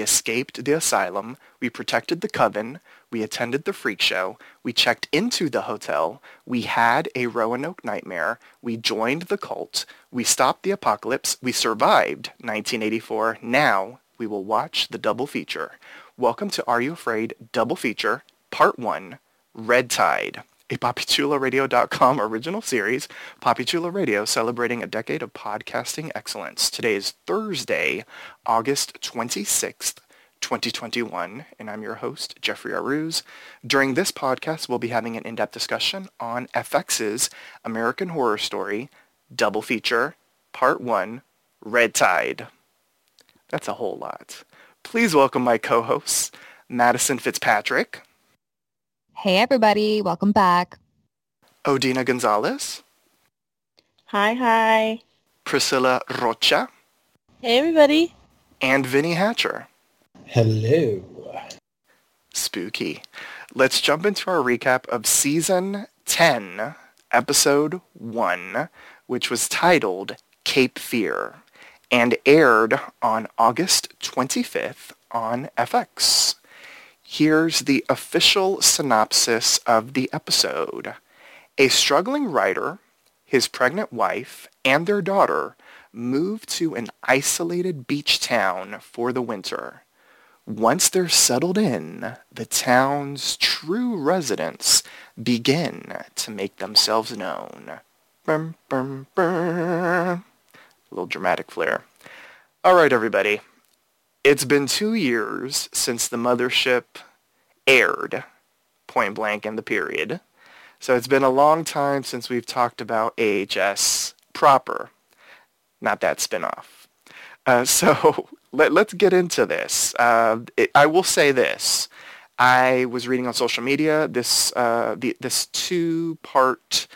We escaped the asylum. We protected the coven. We attended the freak show. We checked into the hotel. We had a Roanoke nightmare. We joined the cult. We stopped the apocalypse. We survived 1984. Now we will watch the double feature. Welcome to Are You Afraid Double Feature, Part 1, Red Tide a PoppyChuloRadio.com original series, Poppy Chulo Radio, celebrating a decade of podcasting excellence. Today is Thursday, August 26th, 2021, and I'm your host, Jeffrey Aruz. During this podcast, we'll be having an in-depth discussion on FX's American Horror Story, Double Feature, Part 1, Red Tide. That's a whole lot. Please welcome my co-hosts, Madison Fitzpatrick. Hey everybody, welcome back. Odina Gonzalez, Hi, hi. Priscilla Rocha, Hey, everybody. and Vinny Hatcher. Hello. Spooky. Let's jump into our recap of season 10, episode 1, which was titled Cape Fear and aired on August 25th on FX. Here's the official synopsis of the episode. A struggling writer, his pregnant wife, and their daughter move to an isolated beach town for the winter. Once they're settled in, the town's true residents begin to make themselves known. A little dramatic flair. All right, everybody. It's been two years since the mothership aired, point blank in the period. So it's been a long time since we've talked about AHS proper, not that spinoff. Uh, so let, us get into this. Uh, it, I will say this. I was reading on social media this uh, the, this two-part,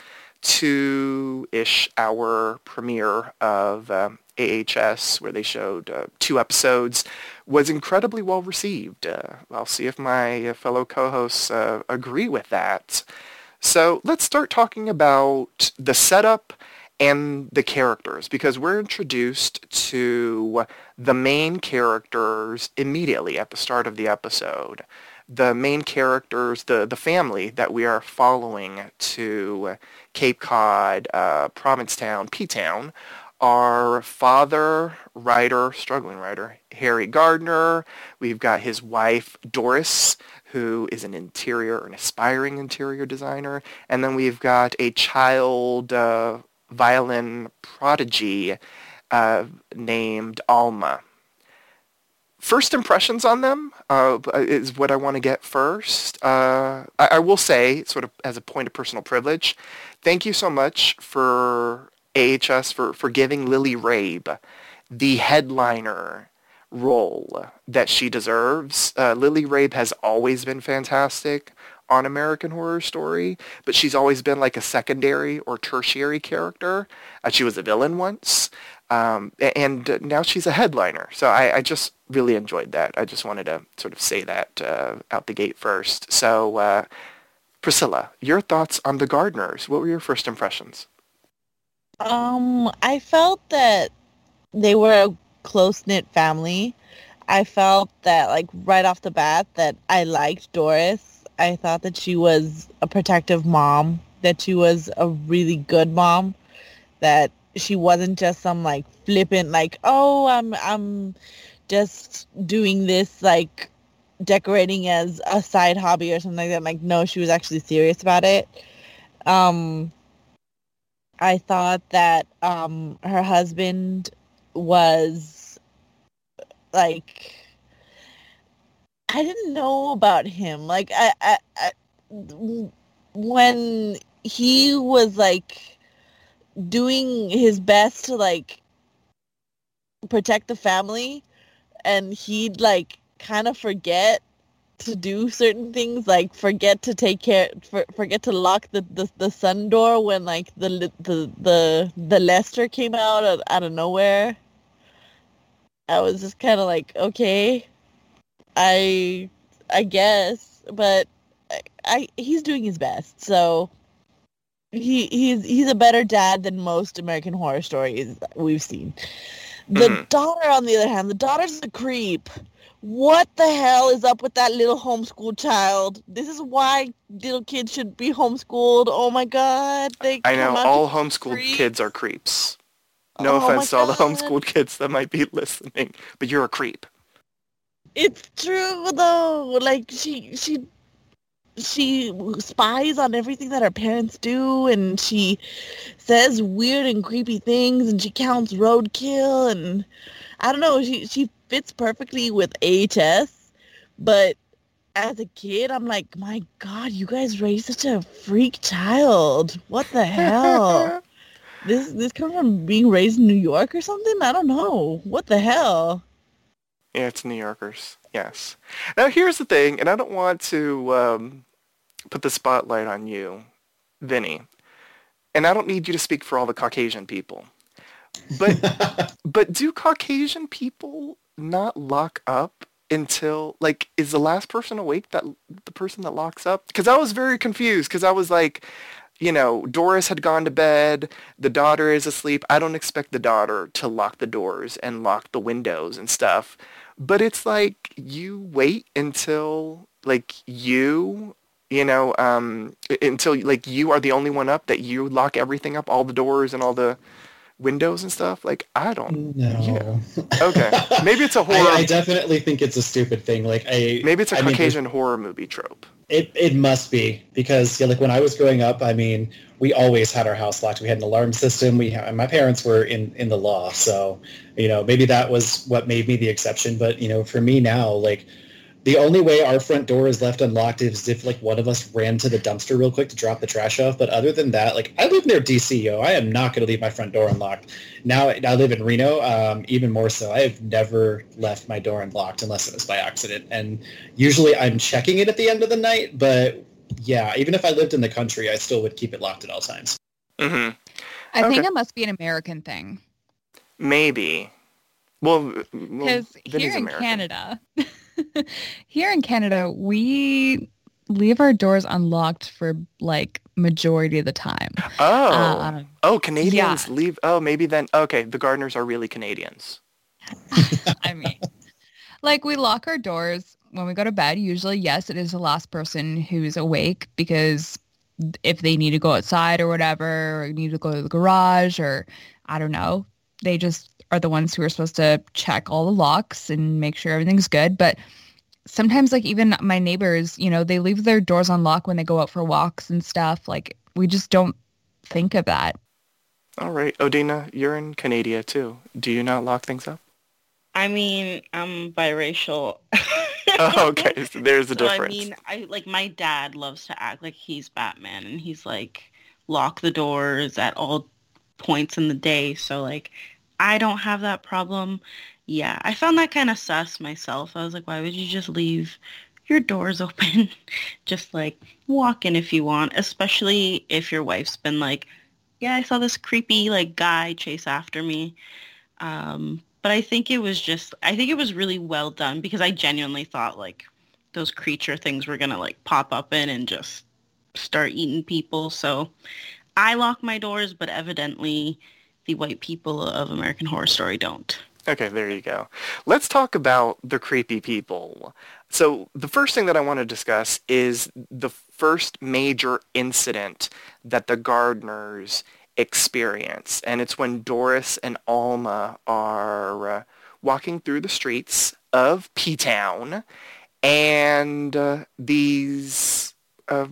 two-ish hour premiere of um, AHS where they showed uh, two episodes was incredibly well received. Uh, I'll see if my fellow co-hosts uh, agree with that. So let's start talking about the setup and the characters because we're introduced to the main characters immediately at the start of the episode. The main characters, the, the family that we are following to Cape Cod, uh, Provincetown, P-Town, our father, writer, struggling writer, Harry Gardner. We've got his wife, Doris, who is an interior, an aspiring interior designer. And then we've got a child uh, violin prodigy uh, named Alma. First impressions on them uh, is what I want to get first. Uh, I, I will say, sort of as a point of personal privilege, thank you so much for AHS for, for giving Lily Rabe the headliner role that she deserves. Uh, Lily Rabe has always been fantastic on American Horror Story, but she's always been like a secondary or tertiary character. Uh, she was a villain once, um, and now she's a headliner. So I, I, just really enjoyed that. I just wanted to sort of say that uh, out the gate first. So uh, Priscilla, your thoughts on the Gardners? What were your first impressions? Um, I felt that they were a close-knit family. I felt that, like, right off the bat, that I liked Doris. I thought that she was a protective mom, that she was a really good mom, that she wasn't just some, like, flippant, like, oh, I'm, I'm just doing this, like, decorating as a side hobby or something like that. Like, no, she was actually serious about it. Um, I thought that um, her husband was like I didn't know about him. Like I, I, I when he was like doing his best to like protect the family and he'd like kind of forget to do certain things like forget to take care for, forget to lock the, the the sun door when like the the the the lester came out of, out of nowhere. I was just kind of like okay i i guess but I, I he's doing his best so he he's he's a better dad than most american horror stories we've seen the Mhm. daughter on the other hand the daughter's a creep what the hell is up with that little homeschooled child? This is why little kids should be homeschooled. Oh my god. They I know all homeschooled creeps. kids are creeps. No Oh offense to all the homeschooled kids that might be listening, but you're a creep. It's true though. Like she she she spies on everything that her parents do and she says weird and creepy things and she counts roadkill and I don't know, she she fits perfectly with HS, but as a kid I'm like, my god, you guys raised such a freak child. What the hell? this this comes from being raised in New York or something? I don't know. What the hell? Yeah, it's New Yorkers. Yes. Now here's the thing, and I don't want to um, put the spotlight on you, Vinny, and I don't need you to speak for all the Caucasian people, but but do Caucasian people not lock up until like is the last person awake that the person that locks up? Because I was very confused because I was like. You know, Doris had gone to bed. The daughter is asleep. I don't expect the daughter to lock the doors and lock the windows and stuff. But it's like you wait until like you, you know, um, until like you are the only one up that you lock everything up, all the doors and all the windows and stuff. Like I don't. know Yeah. Okay. Maybe it's a horror. I, I definitely think it's a stupid thing. Like I maybe it's a I mean, Caucasian horror movie trope. It it must be because yeah, like when I was growing up, I mean, we always had our house locked. We had an alarm system. We ha- my parents were in in the law, so you know maybe that was what made me the exception. But you know, for me now, like the only way our front door is left unlocked is if like one of us ran to the dumpster real quick to drop the trash off. But other than that, like I live near DCO. I am not going to leave my front door unlocked. Now I live in Reno. Um, even more so, I have never left my door unlocked unless it was by accident. And usually I'm checking it at the end of the night. But yeah, even if I lived in the country, I still would keep it locked at all times. hmm I think it must be an American thing Maybe. Well, well because Vinny's here in Canada, here in Canada, we leave our doors unlocked for like majority of the time. Oh. Um, oh, Canadians yeah. leave. Oh, maybe then. Okay, the Gardners are really Canadians. I mean, like we lock our doors when we go to bed. Usually, yes, it is the last person who's awake because if they need to go outside or whatever, or need to go to the garage or I don't know, they just are the ones who are supposed to check all the locks and make sure everything's good. But sometimes like even my neighbors, you know, they leave their doors unlocked when they go out for walks and stuff. Like we just don't think of that. All right, Odina, you're in Canada too. Do you not lock things up? I mean, I'm biracial. Oh, okay. So there's a So, difference. I mean, I like my dad loves to act like he's Batman, and he's like lock the doors at all points in the day. So like, I don't have that problem. Yeah, I found that kind of sus myself. I was like, why would you just leave your doors open? just like walk in if you want, especially if your wife's been like, yeah, I saw this creepy like guy chase after me. Um, but I think it was just, I think it was really well done because I genuinely thought like those creature things were gonna like pop up in and just start eating people. So I lock my doors, but evidently the white people of American Horror Story don't. Okay, there you go. Let's talk about the creepy people. So the first thing that I want to discuss is the first major incident that the Gardners experience. And it's when Doris and Alma are uh, walking through the streets of P-Town and uh, these uh,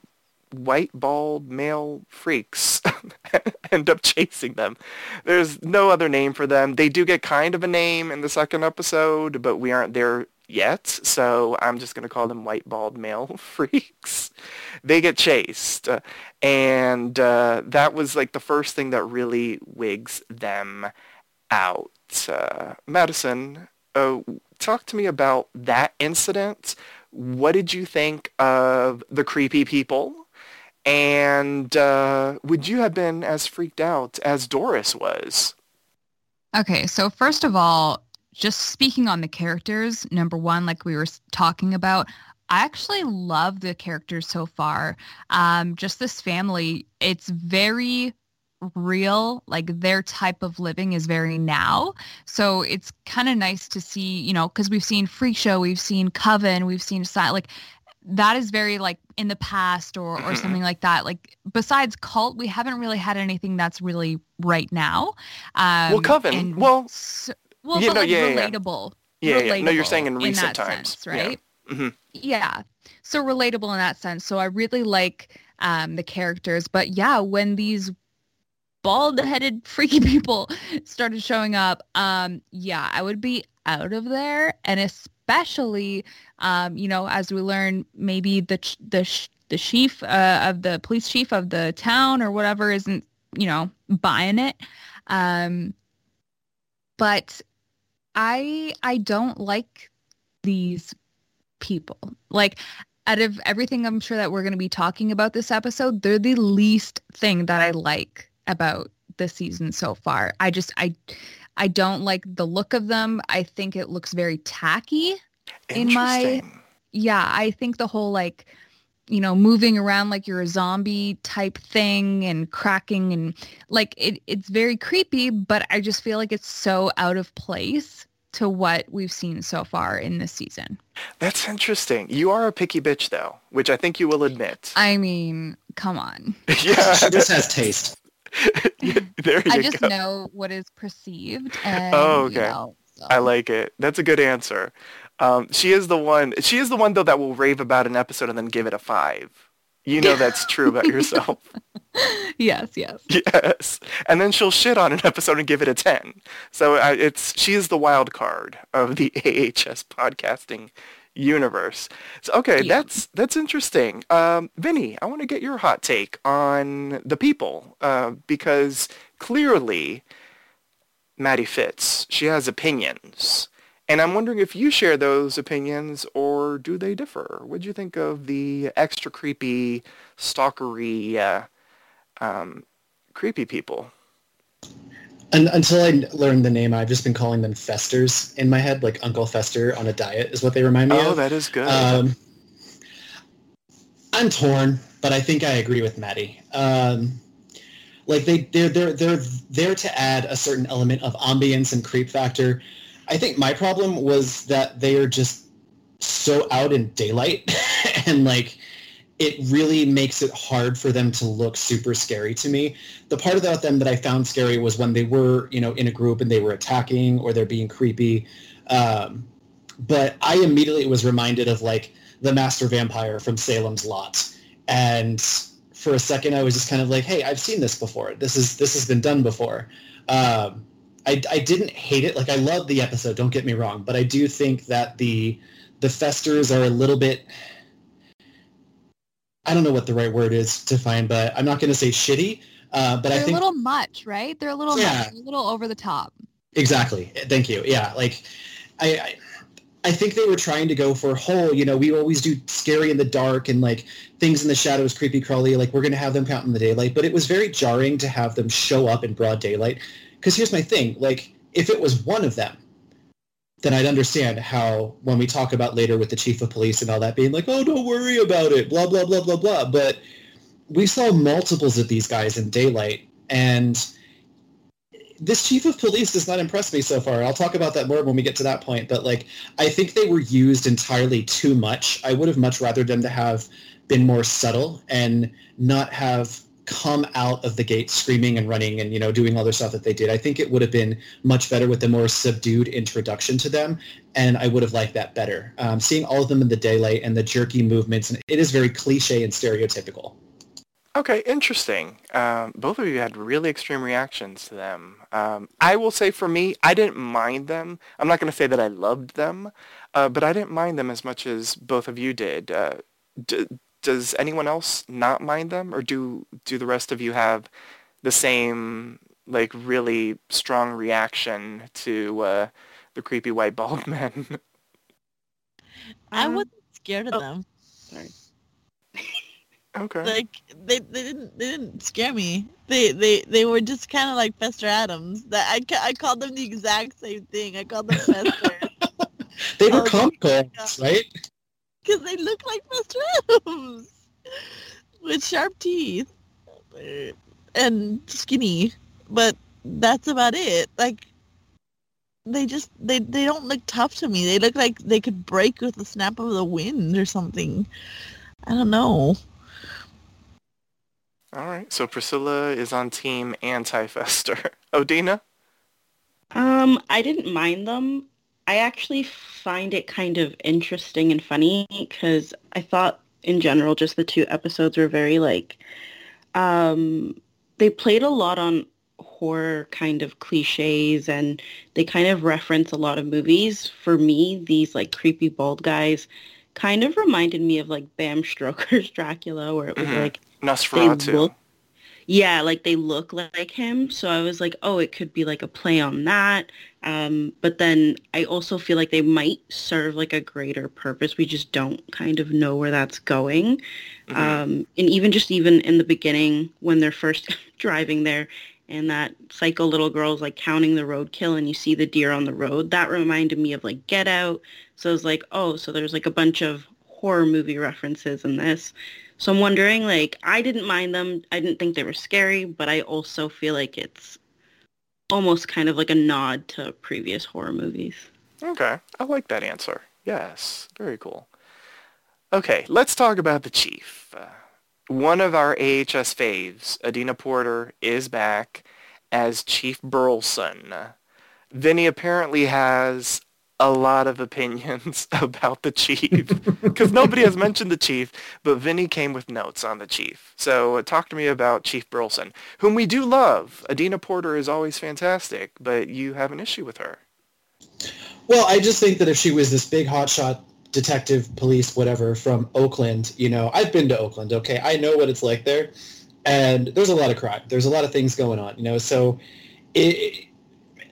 white bald male freaks end up chasing them. There's no other name for them. They do get kind of a name in the second episode, but we aren't there yet, so I'm just going to call them white bald male freaks. They get chased, uh, and uh, that was like the first thing that really wigs them out. Uh, Madison, uh, talk to me about that incident. What did you think of the creepy people? And uh, would you have been as freaked out as Doris was? Okay, so first of all, just speaking on the characters, number one, like we were talking about, I actually love the characters so far. Um, just this family, it's very real like their type of living is very now so it's kind of nice to see you know because we've seen freak show we've seen coven we've seen like that is very like in the past or or mm-hmm. something like that like besides cult we haven't really had anything that's really right now um well coven well so, well yeah, but no, like yeah, relatable yeah, relatable. Yeah no you're saying in recent in times. sense, right? Yeah. Mm-hmm. yeah. So relatable in that sense. So i really like um the characters. But yeah when these bald-headed freaky people started showing up um yeah i would be out of there. And especially um, you know, as we learn, maybe the the the chief uh, of the police chief of the town or whatever isn't, you know, buying it. Um, but I I don't like these people. Like out of everything I'm sure that we're going to be talking about this episode, they're the least thing that I like about the season so far. I just I I don't like the look of them. I think it looks very tacky in my yeah i think the whole like you know moving around like you're a zombie type thing and cracking and like it, it's very creepy but i just feel like it's so out of place to what we've seen so far in this season that's interesting you are a picky bitch though which i think you will admit i mean come on yeah she just has taste yeah, there you I just go. know what is perceived. Oh, and, oh, okay. You know, so. I like it. That's a good answer. Um, she is the one. She is the one though that will rave about an episode and then give it a five. You know that's true about yourself. yes, yes, yes. And then she'll shit on an episode and give it a ten. So uh, it's she is the wild card of the AHS podcasting universe. So okay, yeah. that's that's interesting. Um, Vinny, I want to get your hot take on the people uh, because clearly Maddie Fitz, she has opinions. And I'm wondering if you share those opinions or do they differ? What do you think of the extra creepy, stalkery, uh, um, creepy people? And, until I learned the name, I've just been calling them Festers in my head, like Uncle Fester on a diet is what they remind me oh, of. Oh, that is good. Um, I'm torn, but I think I agree with Maddie. Um, like they, they're they're they're there to add a certain element of ambience and creep factor I think my problem was that they are just so out in daylight and like it really makes it hard for them to look super scary to me. The part about them that I found scary was when they were, you know, in a group and they were attacking or they're being creepy. Um, but I immediately was reminded of like the master vampire from Salem's Lot. And for a second, I was just kind of like, hey, I've seen this before. This is this has been done before. Um, I, I didn't hate it. Like I love the episode. Don't get me wrong, but I do think that the the festers are a little bit. I don't know what the right word is to find, but I'm not going to say shitty. Uh, but They're I think a little much, right? They're a little yeah. much, a little over the top. Exactly. Thank you. Yeah, like I, I I think they were trying to go for whole, you know, we always do scary in the dark and like things in the shadows, creepy crawly, like we're going to have them count in the daylight. But it was very jarring to have them show up in broad daylight because here's my thing like if it was one of them then i'd understand how when we talk about later with the chief of police and all that being like oh don't worry about it blah blah blah blah blah but we saw multiples of these guys in daylight and this chief of police does not impress me so far. I'll talk about that more when we get to that point. But like, I think they were used entirely too much. I would have much rather them to have been more subtle and not have come out of the gate screaming and running and you know doing all the stuff that they did. I think it would have been much better with a more subdued introduction to them, and I would have liked that better. Um, seeing all of them in the daylight and the jerky movements, and it is very cliche and stereotypical. Okay, interesting. Um, both of you had really extreme reactions to them. Um, I will say for me, I didn't mind them. I'm not going to say that I loved them, uh, but I didn't mind them as much as both of you did. Uh, d- does anyone else not mind them, or do do the rest of you have the same like really strong reaction to uh, the creepy white bald men? I Um, wasn't scared of oh. them. Sorry. okay. Like they, they didn't they didn't scare me. They they they were just kind of like Fester Addams. That I I called them the exact same thing. I called them Fester They were Oh, comical, yeah. right? Because they look like Fester Addams with sharp teeth and skinny. But that's about it. Like they just they they don't look tough to me. They look like they could break with the snap of the wind or something. I don't know. All right. So Priscilla is on team anti-Fester. Odina? Um, I didn't mind them. I actually find it kind of interesting and funny because I thought in general just the two episodes were very like um they played a lot on horror kind of cliches and they kind of reference a lot of movies. For me, these like creepy bald guys kind of reminded me of like Bram Stoker's Dracula where it was Mhm. like Nosferatu. look- yeah, like they look like him. So I was like, oh, it could be like a play on that. Um, but then I also feel like they might serve like a greater purpose. We just don't kind of know where that's going. Mhm. Um, and even just even in the beginning when they're first driving there and that psycho little girl's like counting the roadkill and you see the deer on the road, that reminded me of like Get Out. So I was like, oh, so there's like a bunch of horror movie references in this. So I'm wondering, like, I didn't mind them. I didn't think they were scary, but I also feel like it's almost kind of like a nod to previous horror movies. Okay, I like that answer. Yes, very cool. Okay, let's talk about the chief. Uh, one of our AHS faves, Adina Porter, is back as Chief Burleson. Vinny apparently has a lot of opinions about the chief because nobody has mentioned the chief, but Vinny came with notes on the chief. So uh, talk to me about Chief Burleson, whom we do love. Adina Porter is always fantastic, but you have an issue with her. Well, I just think that if she was this big hotshot detective, police, whatever from Oakland, you know, I've been to Oakland. Okay, I know what it's like there, and there's a lot of crime. There's a lot of things going on. You know, so it,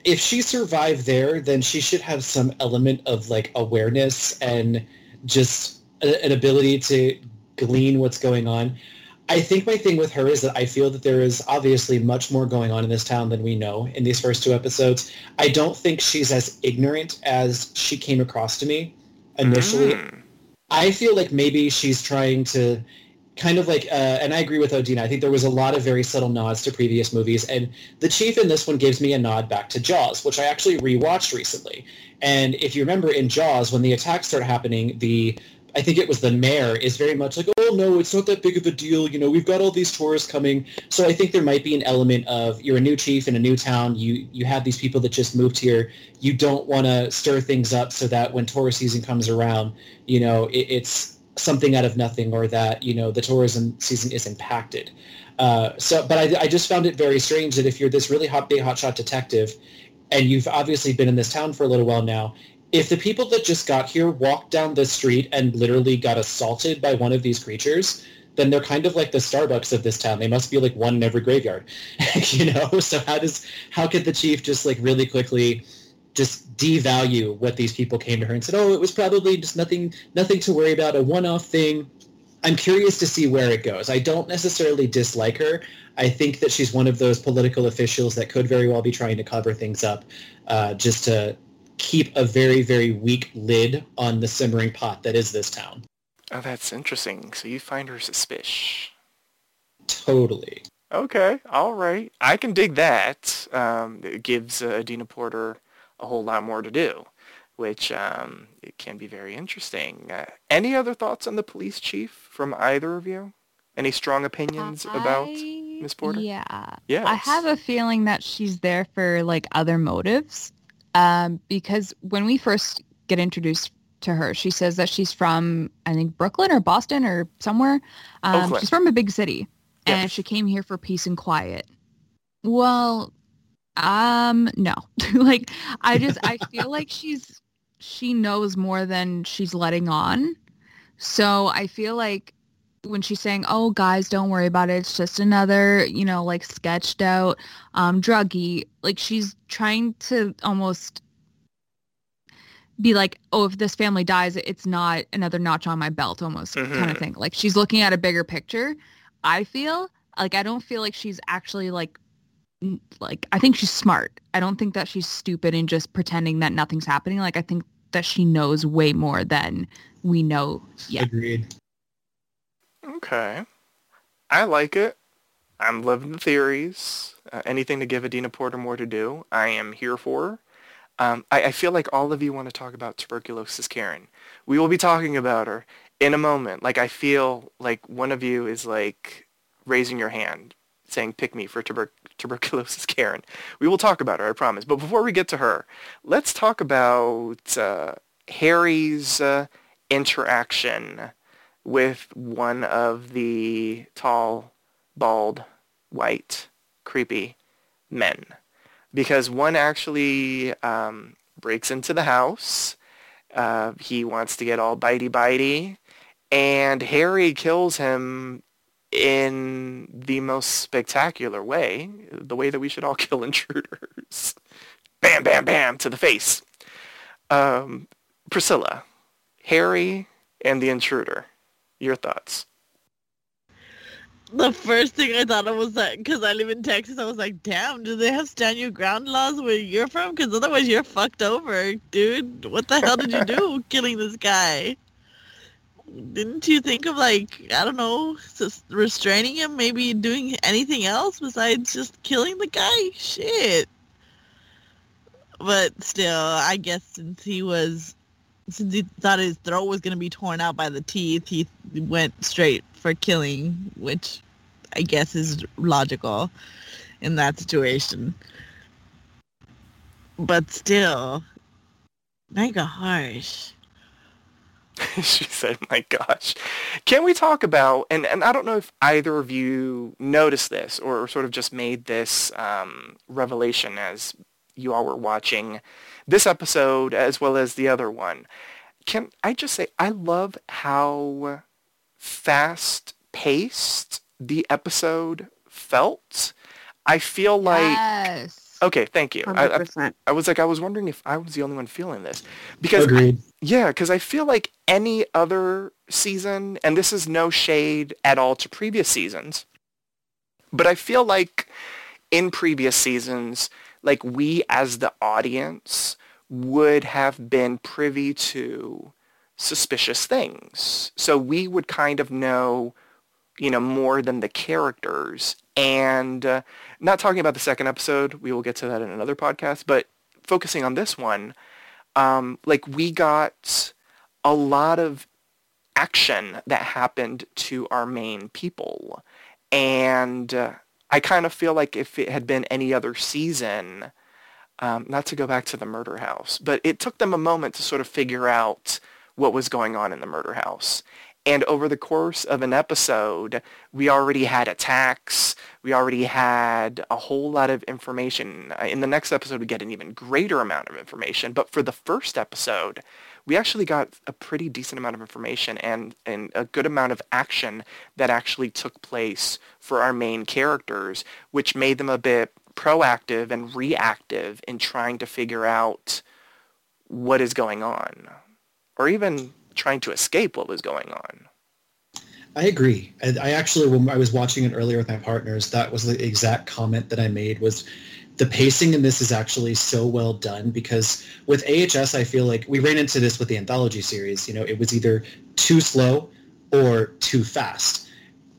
if she survived there, then she should have some element of like awareness and just a, an ability to glean what's going on. I think my thing with her is that I feel that there is obviously much more going on in this town than we know in these first two episodes. I don't think she's as ignorant as she came across to me initially. Mm. I feel like maybe she's trying to kind of like, uh, and I agree with Odina. I think there was a lot of very subtle nods to previous movies, and the chief in this one gives me a nod back to Jaws, which I actually rewatched recently. And if you remember in Jaws, when the attacks start happening, the I think it was the mayor is very much like, oh no, it's not that big of a deal. You know, we've got all these tourists coming. So I think there might be an element of you're a new chief in a new town. You you have these people that just moved here. You don't want to stir things up so that when tourist season comes around, you know, it, it's something out of nothing or that you know the tourism season is impacted. Uh, so, but I, I just found it very strange that if you're this really hot, big hotshot detective, and you've obviously been in this town for a little while now, if the people that just got here walked down the street and literally got assaulted by one of these creatures, then they're kind of like the Starbucks of this town. They must be like one in every graveyard, you know. So how does how could the chief just like really quickly just devalue what these people came to her and said, oh, it was probably just nothing nothing to worry about, a one-off thing. I'm curious to see where it goes. I don't necessarily dislike her. I think that she's one of those political officials that could very well be trying to cover things up uh, just to keep a very, very weak lid on the simmering pot that is this town. Oh, that's interesting. So you find her suspicious. Totally. Okay, all right. I can dig that. Um, it gives uh, Adina Porter a whole lot more to do, which um, it can be very interesting. Uh, any other thoughts on the police chief from either of you? Any strong opinions about I- Miss Porter? Yeah. Yes. I have a feeling that she's there for like other motives. Um, because when we first get introduced to her, she says that she's from I think Brooklyn or Boston or somewhere. Um, she's from a big city. and she came here for peace and quiet. Well, um, no. like I just I feel like she's she knows more than she's letting on. So I feel like when she's saying, "Oh, guys, don't worry about it. It's just another, you know, like sketched out um druggie," like she's trying to almost be like, "Oh, if this family dies, it's not another notch on my belt," almost kind Mhm. of thing. Like she's looking at a bigger picture. I feel like I don't feel like she's actually like like I think she's smart. I don't think that she's stupid and just pretending that nothing's happening. Like I think that she knows way more than we know yet. Agreed. Okay. I like it. I'm living the theories. Uh, anything to give Adina Porter more to do, I am here for. Um, I, I feel like all of you want to talk about tuberculosis Karen. We will be talking about her in a moment. Like I feel like one of you is like raising your hand, saying "pick me" for tuber- tuberculosis Karen. We will talk about her, I promise. But before we get to her, let's talk about uh, Harry's uh, interaction with one of the tall, bald, white, creepy men. Because one actually um, breaks into the house. Uh, he wants to get all bitey-bitey. And Harry kills him in the most spectacular way, the way that we should all kill intruders. Bam, bam, bam, to the face. Um, Priscilla, Harry and the intruder. Your thoughts? The first thing I thought of was that because I live in Texas, I was like, damn, do they have stand your ground laws where you're from? Because otherwise you're fucked over, dude. What the hell did you do killing this guy? Didn't you think of like, I don't know, just restraining him, maybe doing anything else besides just killing the guy? Shit. But still, I guess since he was, since he thought his throat was to be torn out by the teeth, he went straight for killing, which I guess is logical in that situation. But still, mega harsh. she said, my gosh. Can we talk about, and, and I don't know if either of you noticed this or sort of just made this um, revelation as you all were watching this episode as well as the other one. Can I just say, I love how fast-paced the episode felt. I feel like... yes. Okay, thank you. I, I, 100%. I was like, I was wondering if I was the only one feeling this. Because Agreed. yeah, because I feel like any other season, and this is no shade at all to previous seasons, but I feel like in previous seasons, like we as the audience would have been privy to suspicious things. So we would kind of know, you know, more than the characters. And uh, not talking about the second episode, we will get to that in another podcast, but focusing on this one, um, like we got a lot of action that happened to our main people. And uh, I kind of feel like if it had been any other season, um, not to go back to the murder house, but it took them a moment to sort of figure out what was going on in the murder house. And over the course of an episode, we already had attacks. We already had a whole lot of information. Uh, In the next episode, we get an even greater amount of information. But for the first episode, we actually got a pretty decent amount of information and, and a good amount of action that actually took place for our main characters, which made them a bit proactive and reactive in trying to figure out what is going on, or even trying to escape what was going on. I agree. I, I actually, when I was watching it earlier with my partners, that was the exact comment that I made was the pacing in this is actually so well done because with AHS, I feel like we ran into this with the anthology series. You know, it was either too slow or too fast.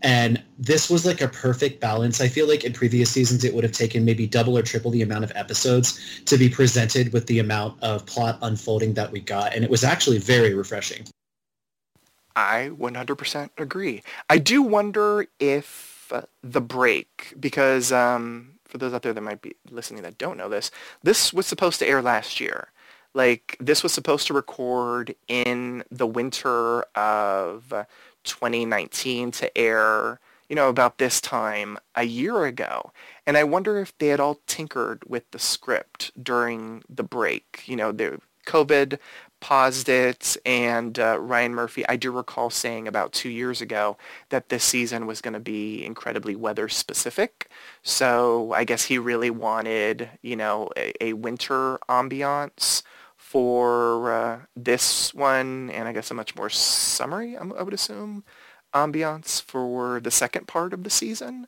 And this was like a perfect balance. I feel like in previous seasons, it would have taken maybe double or triple the amount of episodes to be presented with the amount of plot unfolding that we got. And it was actually very refreshing. I 100% agree. I do wonder if uh, the break, because um, for those out there that might be listening that don't know this, this was supposed to air last year. Like, this was supposed to record in the winter of 2019 to air, you know, about this time a year ago. And I wonder if they had all tinkered with the script during the break. You know, the COVID paused it, and uh, Ryan Murphy, I do recall saying about two years ago that this season was going to be incredibly weather specific. So I guess he really wanted, you know, a, a winter ambiance for uh, this one, and I guess a much more summary, I would assume, ambiance for the second part of the season.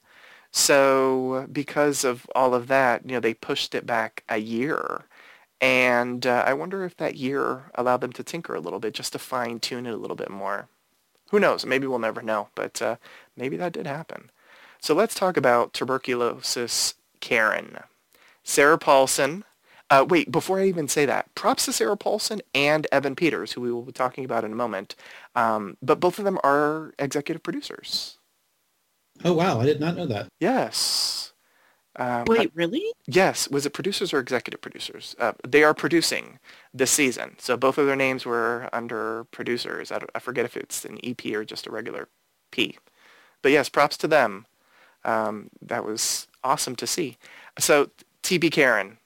So because of all of that, you know, they pushed it back a year. And uh, I wonder if that year allowed them to tinker a little bit, just to fine tune it a little bit more. Who knows? Maybe we'll never know, but uh, maybe that did happen. So let's talk about tuberculosis Karen. Sarah Paulson, uh, wait, before I even say that, props to Sarah Paulson and Evan Peters, who we will be talking about in a moment. Um, but both of them are executive producers. Oh, wow. I did not know that. Yes. Um, Wait, really? Yes. Was it producers or executive producers? Uh, they are producing this season. So both of their names were under producers. I, I, forget if it's an EP or just a regular P. But yes, props to them. Um, that was awesome to see. So TB Karen,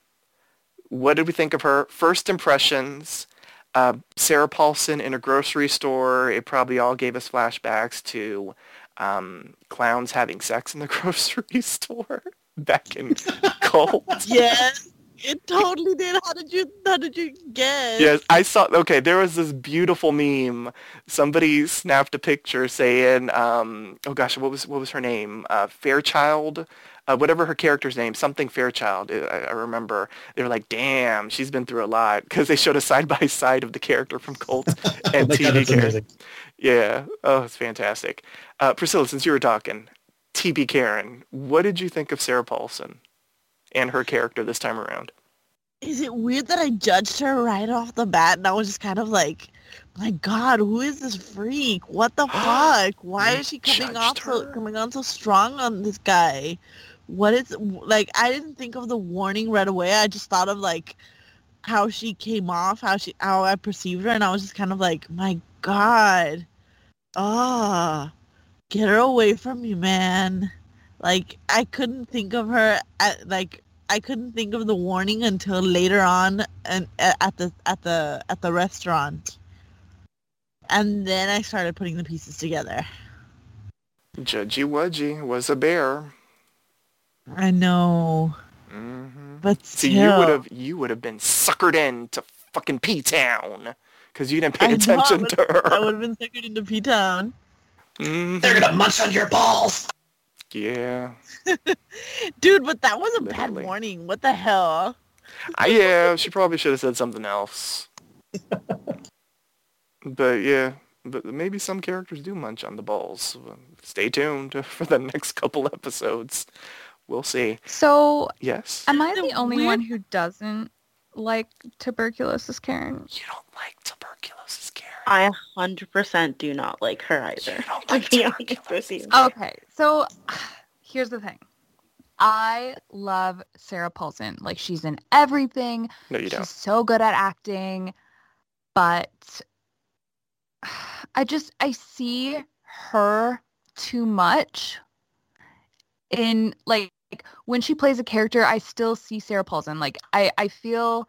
what did we think of her? First impressions, uh, Sarah Paulson in a grocery store. It probably all gave us flashbacks to um, clowns having sex in the grocery store back in Cult. Yes. It totally did. How did you how did you guess? Yes, I saw okay, there was this beautiful meme. Somebody snapped a picture saying, um, oh gosh, what was what was her name? Uh, Fairchild uh, whatever her character's name, something Fairchild. I, I remember they were like, "Damn, she's been through a lot," because they showed a side by side of the character from Cult and TB character. Yeah, oh, it's fantastic. Uh, Priscilla, since you were talking, TB Karen, what did you think of Sarah Paulson and her character this time around? Is it weird that I judged her right off the bat, and I was just kind of like, my God, who is this freak? What the fuck? Why is she coming off so coming on so strong on this guy? what is like i didn't think of the warning right away i just thought of like how she came off how she how i perceived her and i was just kind of like my god ah oh, get her away from me man like i couldn't think of her at, like i couldn't think of the warning until later on and at the at the at the restaurant and then i started putting the pieces together judgy wudgy was a bear I know. Mm-hmm. But see, you would have you would have been suckered into fucking P Town because you didn't pay I attention to her. I would have been suckered into P Town. Mm-hmm. They're gonna munch on your balls. Yeah. Dude, but that was a Literally. bad warning. What the hell? I, yeah, she probably should have said something else. but yeah, but maybe some characters do munch on the balls. Stay tuned for the next couple episodes. We'll see. So, yes. Am I the only weird... one who doesn't like tuberculosis Karen? You don't like tuberculosis Karen. I 100% do not like her either. Oh you don't like tuberculosis. Okay, so here's the thing. I love Sarah Paulson. Like she's in everything. No, you she's don't. so good at acting, but I just I see her too much in like like when she plays a character, I still see Sarah Paulson. Like I, I feel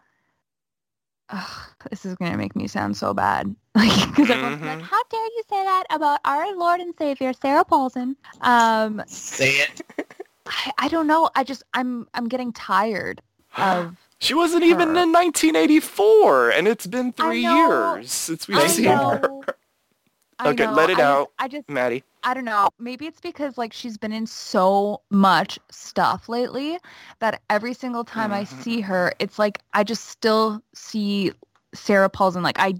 ugh, this is gonna make me sound so bad. Like because mm-hmm. like, how dare you say that about our Lord and Savior Sarah Paulson? Um, say it. I, I don't know. I just I'm I'm getting tired of. She wasn't her. even in 1984, and it's been three years since we've I seen know. her. okay, let it I out, I just, Maddie. I don't know. Maybe it's because like she's been in so much stuff lately that every single time mm-hmm. I see her, it's like I just still see Sarah Paulson. Like I,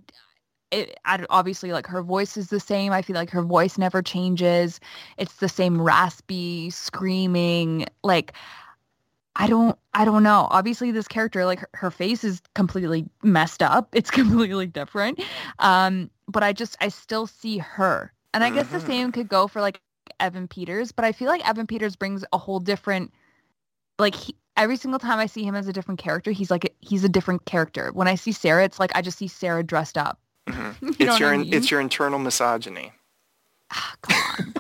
it, I obviously like her voice is the same. I feel like her voice never changes. It's the same raspy screaming. Like I don't I don't know. Obviously this character like her, her face is completely messed up. It's completely different. Um but I just I still see her and I guess the mm-hmm. same could go for like Evan Peters, but I feel like Evan Peters brings a whole different like he, every single time I see him as a different character, he's like he's a different character. When I see Sarah, it's like I just see Sarah dressed up. Mm-hmm. you it's your I mean? it's your internal misogyny. Ah, come on.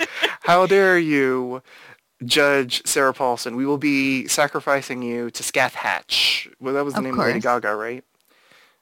How dare you judge Sarah Paulson? We will be sacrificing you to Scathach. Well, that was the Of name of Lady. Gaga, right?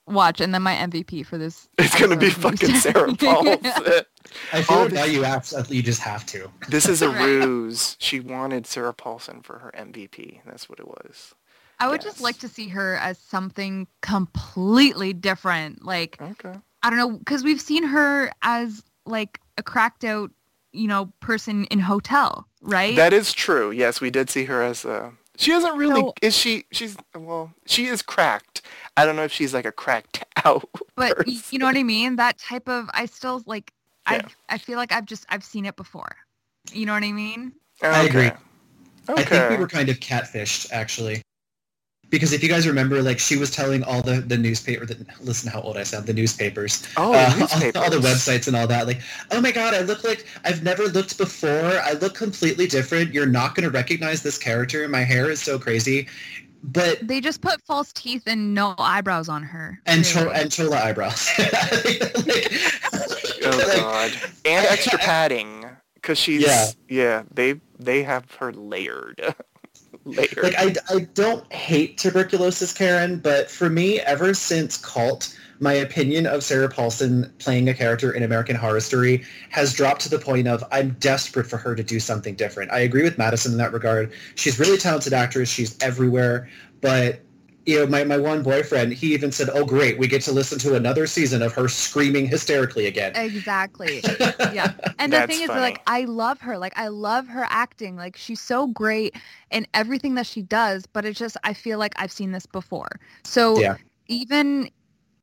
Watch, and then my MVP for this. It's gonna be fucking Sarah Paulson. I feel Oh, like now you absolutely you just have to. This is a Right. ruse. She wanted Sarah Paulson for her MVP. That's what it was. I would Yes. just like to see her as something completely different. Like Okay. I don't know, because we've seen her as like a cracked out, you know, person in hotel, right? That is true. Yes, we did see her as a. She isn't really. So- is she? She's well. She is cracked. I don't know if she's like a cracked out. but person. you know what I mean? That type of I still like Yeah. I I feel like I've just I've seen it before. You know what I mean? I agree. Okay. I think we were kind of catfished actually. Because if you guys remember, like she was telling all the the newspaper, the, listen how old I sound, the newspapers, Oh, uh, newspapers. all the websites and all that, like, oh my god, I look like I've never looked before. I look completely different. You're not going to recognize this character. My hair is so crazy, but They just put false teeth and no eyebrows on her. and really. cho- and chola eyebrows. Like- Oh like, god. And extra padding because she's Yeah. yeah. They they have her layered. like I, I don't hate tuberculosis karen but for me ever since cult my opinion of sarah paulson playing a character in american horror story has dropped to the point of i'm desperate for her to do something different. I agree with madison in that regard. She's really talented actress. She's everywhere. But you know my, my one boyfriend he even said oh great we get to listen to another season of her screaming hysterically again Exactly. yeah. And the That's thing is, like, I love her. Like, I love her acting. Like, she's so great in everything that she does. But it's just, I feel like I've seen this before. So Yeah. even,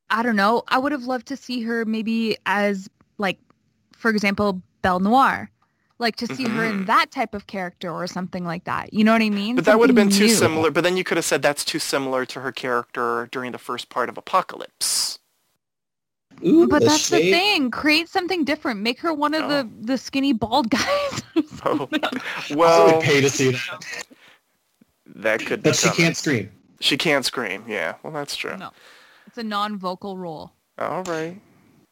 I don't know, I would have loved to see her maybe as, like, for example, Belle Noire. Like to see her in Mhm. that type of character or something like that. You know what I mean? But that would have been too new. similar. But then you could have said that's too similar to her character during the first part of Apocalypse. Ooh, But the that's the thing. Create something different. Make her one of Oh. the the skinny bald guys. Oh, I well, would pay to see that that could. be but she can't scream She can't scream. Yeah. Well, that's true. No. It's a non-vocal role. All right.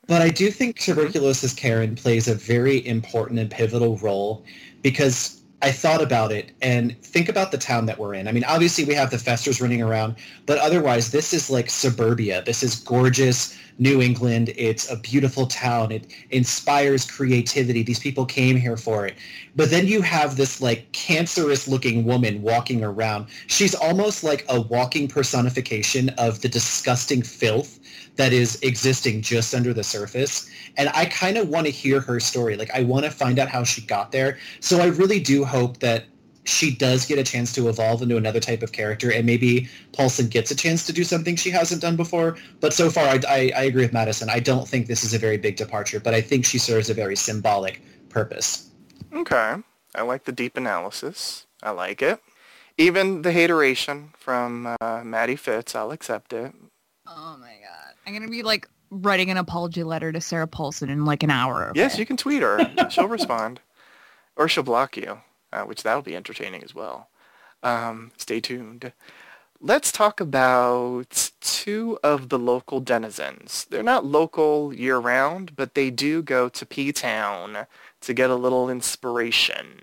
But I do think mm-hmm. tuberculosis Karen plays a very important and pivotal role because I thought about it and think about the town that we're in. I mean, obviously we have the Festers running around, but otherwise this is like suburbia. This is gorgeous New England. It's a beautiful town. It inspires creativity. These people came here for it. But then you have this like cancerous looking woman walking around. She's almost like a walking personification of the disgusting filth that is existing just under the surface. And I kind of want to hear her story. Like I want to find out how she got there. So I really do hope that she does get a chance to evolve into another type of character and maybe Paulson gets a chance to do something she hasn't done before. But so far, I, I, I agree with Madison. I don't think this is a very big departure, but I think she serves a very symbolic purpose. Okay. I like the deep analysis. I like it. Even the hateration from uh, Maddie Fitz, I'll accept it. Oh my god. I'm gonna be like writing an apology letter to Sarah Paulson in like an hour. Yes, you can tweet her. she'll respond. Or she'll block you, uh, which that'll be entertaining as well. Um, stay tuned. Let's talk about two of the local denizens. They're not local year-round, but they do go to P-Town to get a little inspiration.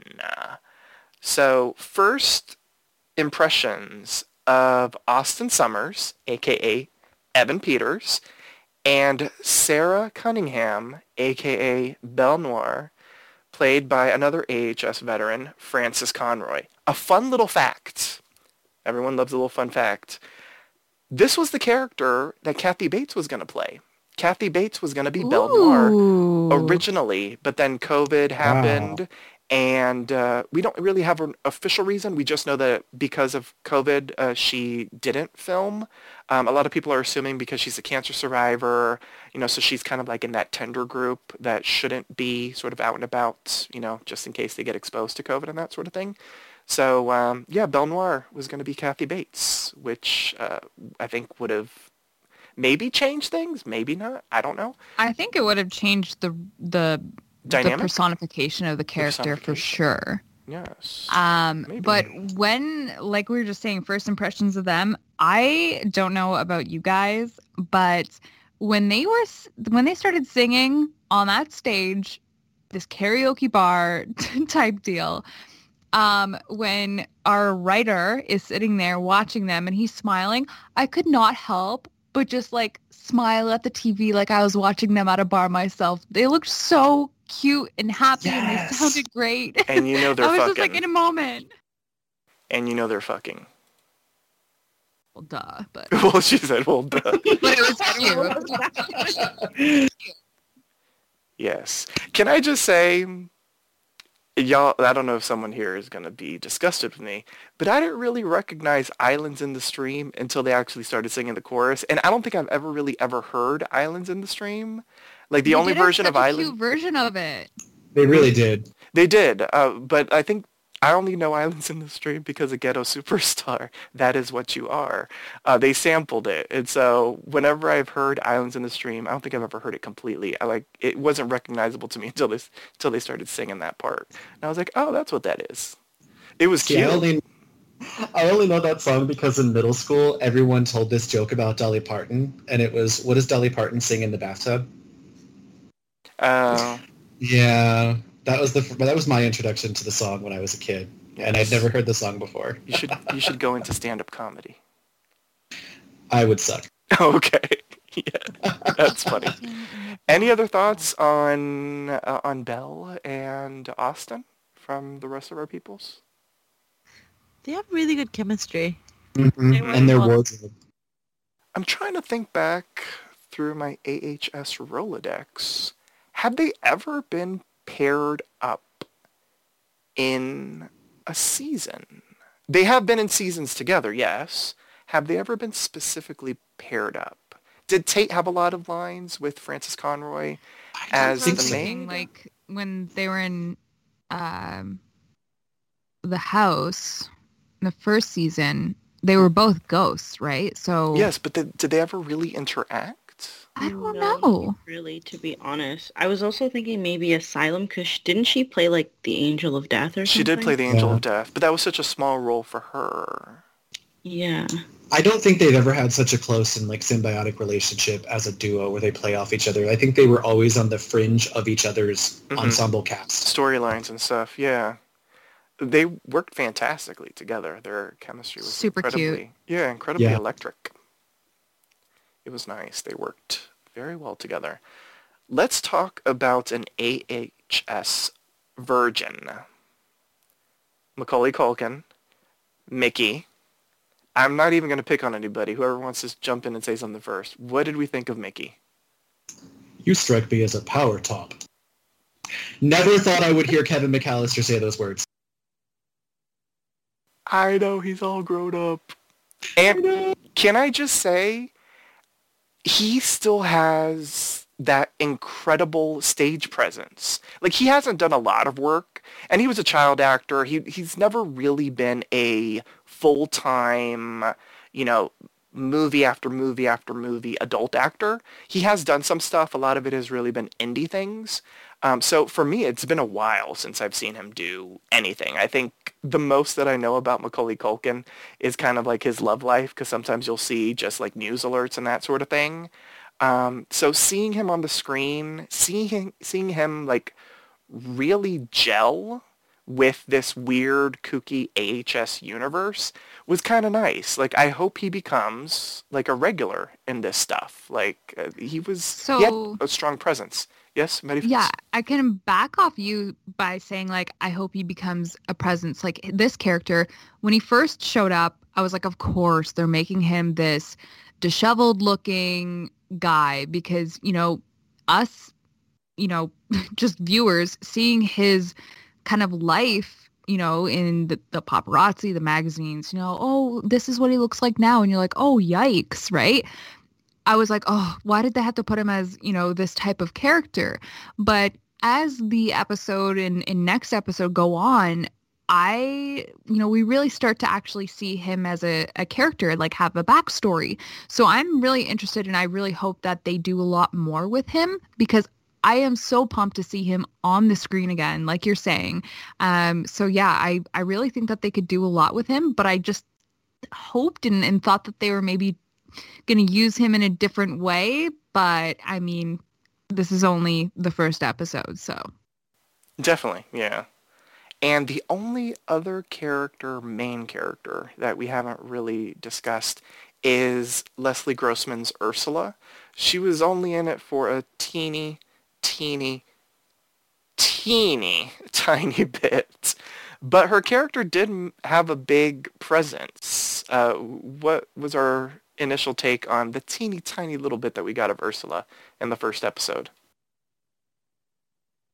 So first impressions of Austin Summers, aka Evan Peters, and Sarah Cunningham, aka Belle Noire, played by another AHS veteran, Frances Conroy. A fun little fact. Everyone loves a little fun fact. This was the character that Kathy Bates was going to play. Kathy Bates was going to be Belle Noire Ooh. originally, but then COVID happened, and uh, we don't really have an official reason. We just know that because of COVID, uh, she didn't film. Um, a lot of people are assuming because she's a cancer survivor, you know, so she's kind of like in that tender group that shouldn't be sort of out and about, you know, just in case they get exposed to COVID and that sort of thing. So um, yeah, Belle Noire was going to be Kathy Bates, which uh, I think would have maybe changed things, maybe not. I don't know. I think it would have changed the the the personification of the character for sure. yes. Um, Maybe. but when, like we were just saying, first impressions of them, I don't know about you guys, but when they were, when they started singing on that stage, this karaoke bar type deal. Um, when our writer is sitting there watching them and he's smiling, I could not help but just like smile at the TV like I was watching them at a bar myself. They looked so cute and happy and they sounded great. And you know they're I was fucking. just like in a moment. and you know they're fucking. Well, duh, but well, she said, well, duh. but it was cute. Yes. Can I just say, y'all, I don't know if someone here is going to be disgusted with me, but I didn't really recognize Islands in the Stream until they actually started singing the chorus. And I don't think I've ever really ever heard Islands in the Stream. Like the They only did have version of such a Islands. cute version of it. They really did. They did, uh, but I think I only know Islands in the Stream because of Ghetto Superstar. That is what you are. Uh, they sampled it, and so whenever I've heard Islands in the Stream, I don't think I've ever heard it completely. I like it wasn't recognizable to me until this until they started singing that part, and I was like, oh, that's what that is. It was See, cute. I only I only know that song because in middle school everyone told this joke about Dolly Parton, and it was what does Dolly Parton sing in the bathtub? Uh, Yeah, that was the that was my introduction to the song when I was a kid, and I'd never heard the song before. you should you should go into stand up comedy. I would suck. okay, yeah, that's funny. Any other thoughts on uh, on Belle and Austin from the rest of our peoples? They have really good chemistry. Mhm. And their well- wardrobe. I'm trying to think back through my AHS Rolodex. Have they ever been paired up in a season? They have been in seasons together, yes. Have they ever been specifically paired up? Did Tate have a lot of lines with Frances Conroy as the main? like when they were in um, the house in the first season, they were both ghosts, right? So Yes, but did, did they ever really interact? I don't No, know. Really, to be honest. I was also thinking maybe Asylum because didn't she play like the Angel of Death or something? She did play the Angel Yeah. of Death, but that was such a small role for her. Yeah. I don't think they've ever had such a close and like symbiotic relationship as a duo where they play off each other. I think they were always on the fringe of each other's Mhm. ensemble cast. storylines and stuff. Yeah, they worked fantastically together. Their chemistry was Super cute. incredibly, yeah, incredibly Yeah. electric. It was nice. They worked very well together. Let's talk about an AHS virgin. Macaulay Culkin, Mickey. I'm not even going to pick on anybody. Whoever wants to jump in and say something first. What did we think of Mickey? You strike me as a power top. Never thought I would hear Kevin McAllister say those words. I know he's all grown up. And can I just say, he still has that incredible stage presence. Like he hasn't done a lot of work, and he was a child actor. He he's never really been a full time, you know, movie after movie after movie adult actor. He has done some stuff. A lot of it has really been indie things. Um, so for me, it's been a while since I've seen him do anything. I think the most that I know about Macaulay Culkin is kind of like his love life, because sometimes you'll see just like news alerts and that sort of thing. Um, so seeing him on the screen, seeing him, seeing him like really gel with this weird kooky AHS universe was kind of nice. Like I hope he becomes like a regular in this stuff. Like uh, he was he had a strong presence. Yes, Mary? Yeah, I can back off you by saying like I hope he becomes a presence. Like this character, when he first showed up, I was like, of course they're making him this disheveled looking guy because you know us, you know, just viewers seeing his kind of life. You know, in the, the paparazzi, the magazines, you know, oh, this is what he looks like now. And you're like, oh, yikes, right? I was like, oh, why did they have to put him as, you know, this type of character? But as the episode and, and next episode go on, I, you know, we really start to actually see him as a, a character, like have a backstory. So I'm really interested and I really hope that they do a lot more with him because I am so pumped to see him on the screen again, like you're saying. Um, so yeah, I, I really think that they could do a lot with him, but I just hoped and, and thought that they were maybe going to use him in a different way. But I mean, this is only the first episode, so Definitely, yeah. And the only other character, main character, that we haven't really discussed is Leslie Grossman's Ursula. She was only in it for a teeny, teeny, teeny tiny bit. But her character did have a big presence. Uh, what was our initial take on the teeny tiny little bit that we got of Ursula in the first episode?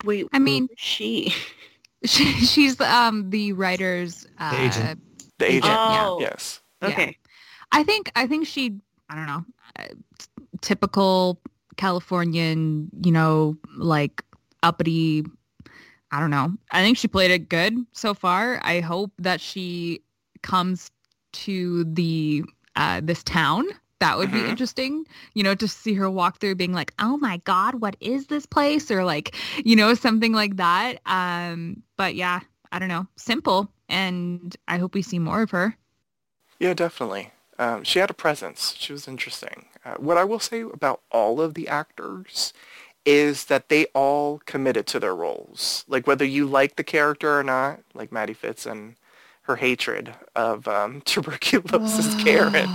Wait, I mean- she. She, she's um the writer's uh, The agent. The agent. Oh. Yes. Okay. I think I think she I don't know uh, t- typical Californian you know like uppity I don't know I think she played it good so far I hope that she comes to the uh, this town that would Mhm. be interesting you know to see her walk through being like oh my god what is this place or like you know something like that um but yeah I don't know simple and I hope we see more of her Yeah, definitely. Um, she had a presence. She was interesting. Uh, what I will say about all of the actors is that they all committed to their roles. Like whether you like the character or not, like Maddie Fitz and her hatred of um, tuberculosis Karen.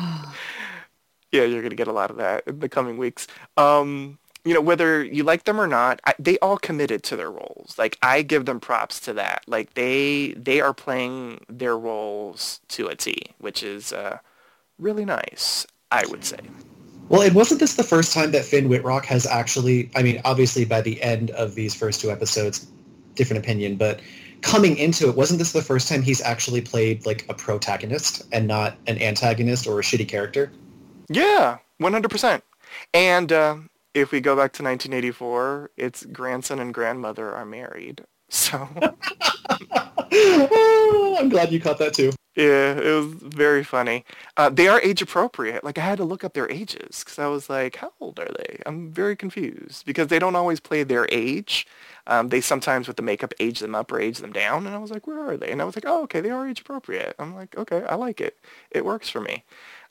Yeah, you're going to get a lot of that in the coming weeks. Um, you know, whether you like them or not, I, they all committed to their roles. Like I give them props to that. Like they they are playing their roles to a T, which is uh, really nice. I would say. Well, and wasn't this the first time that Finn Wittrock has actually, I mean, obviously by the end of these first two episodes, different opinion, but coming into it, wasn't this the first time he's actually played like a protagonist and not an antagonist or a shitty character? Yeah, 100%. And uh, if we go back to 1984, its grandson and grandmother are married. So I'm glad you caught that too. Yeah, it was very funny. Uh, they are age appropriate. Like I had to look up their ages because I was like, how old are they? I'm very confused because they don't always play their age. Um, they sometimes with the makeup age them up or age them down, and I was like, where are they? And I was like, oh, okay, they are age appropriate. I'm like, okay, I like it. It works for me.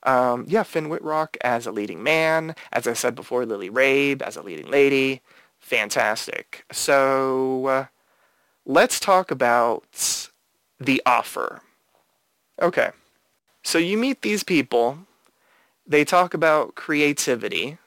Um, yeah, Finn Wittrock as a leading man, as I said before, Lily Rabe as a leading lady, fantastic. So uh, let's talk about the offer. Okay. So you meet these people. They talk about creativity.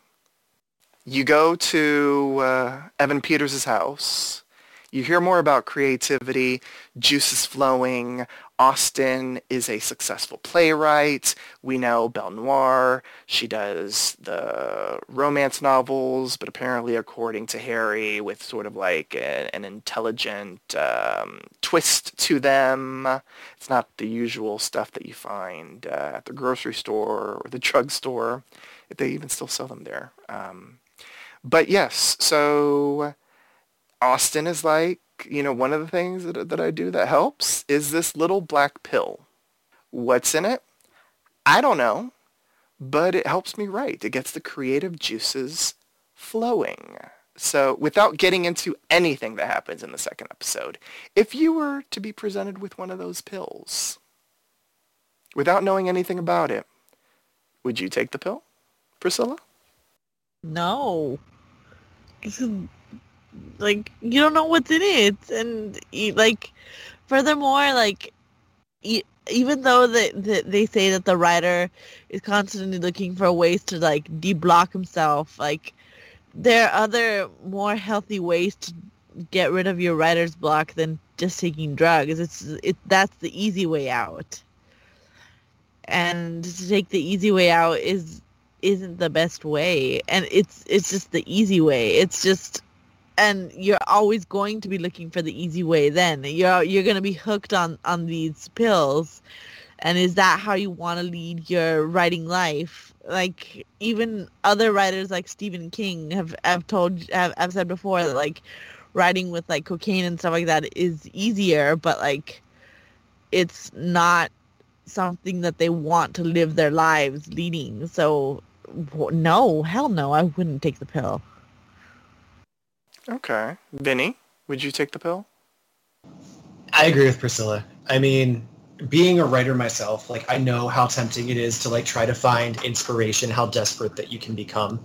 You go to uh, Evan Peters' house. You hear more about creativity, juices flowing. Austin is a successful playwright. We know Belle Noire. She does the romance novels, but apparently, according to Harry, with sort of like a, an intelligent um, twist to them. It's not the usual stuff that you find uh, at the grocery store or the drugstore, if they even still sell them there. Um, but yes, so Austin is like, you know, one of the things that, that I do that helps is this little black pill. What's in it? I don't know, but it helps me write. It gets the creative juices flowing. So without getting into anything that happens in the second episode, if you were to be presented with one of those pills, without knowing anything about it, would you take the pill, Priscilla? No. Like you don't know what's in it, and like, furthermore, like, even though they they say that the writer is constantly looking for ways to like deblock himself, like, there are other more healthy ways to get rid of your writer's block than just taking drugs. It's it that's the easy way out, and to take the easy way out is isn't the best way. And it's it's just the easy way. It's just and you're always going to be looking for the easy way then. You're you're going to be hooked on on these pills. And is that how you want to lead your writing life? Like even other writers like Stephen King have have told have, have said before that like writing with like cocaine and stuff like that is easier but like it's not something that they want to live their lives leading. So no hell no I wouldn't take the pill Okay. Vinny, would you take the pill? I agree with Priscilla. I mean, being a writer myself, like I know how tempting it is to like try to find inspiration, how desperate that you can become.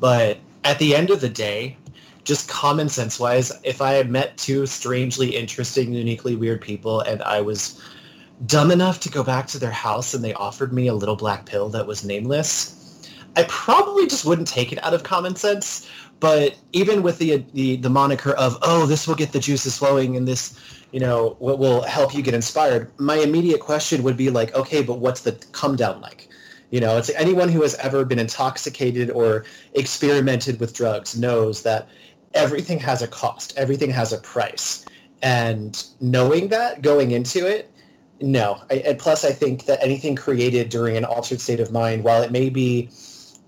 But at the end of the day, just common sense wise, if I had met two strangely interesting, uniquely weird people and I was dumb enough to go back to their house and they offered me a little black pill that was nameless, I probably just wouldn't take it out of common sense. But even with the the, the moniker of oh, this will get the juices flowing and this, you know, what will help you get inspired, my immediate question would be like, okay, but what's the come down like? You know, it's anyone who has ever been intoxicated or experimented with drugs knows that everything has a cost, everything has a price. And knowing that going into it, no. I, and plus, I think that anything created during an altered state of mind, while it may be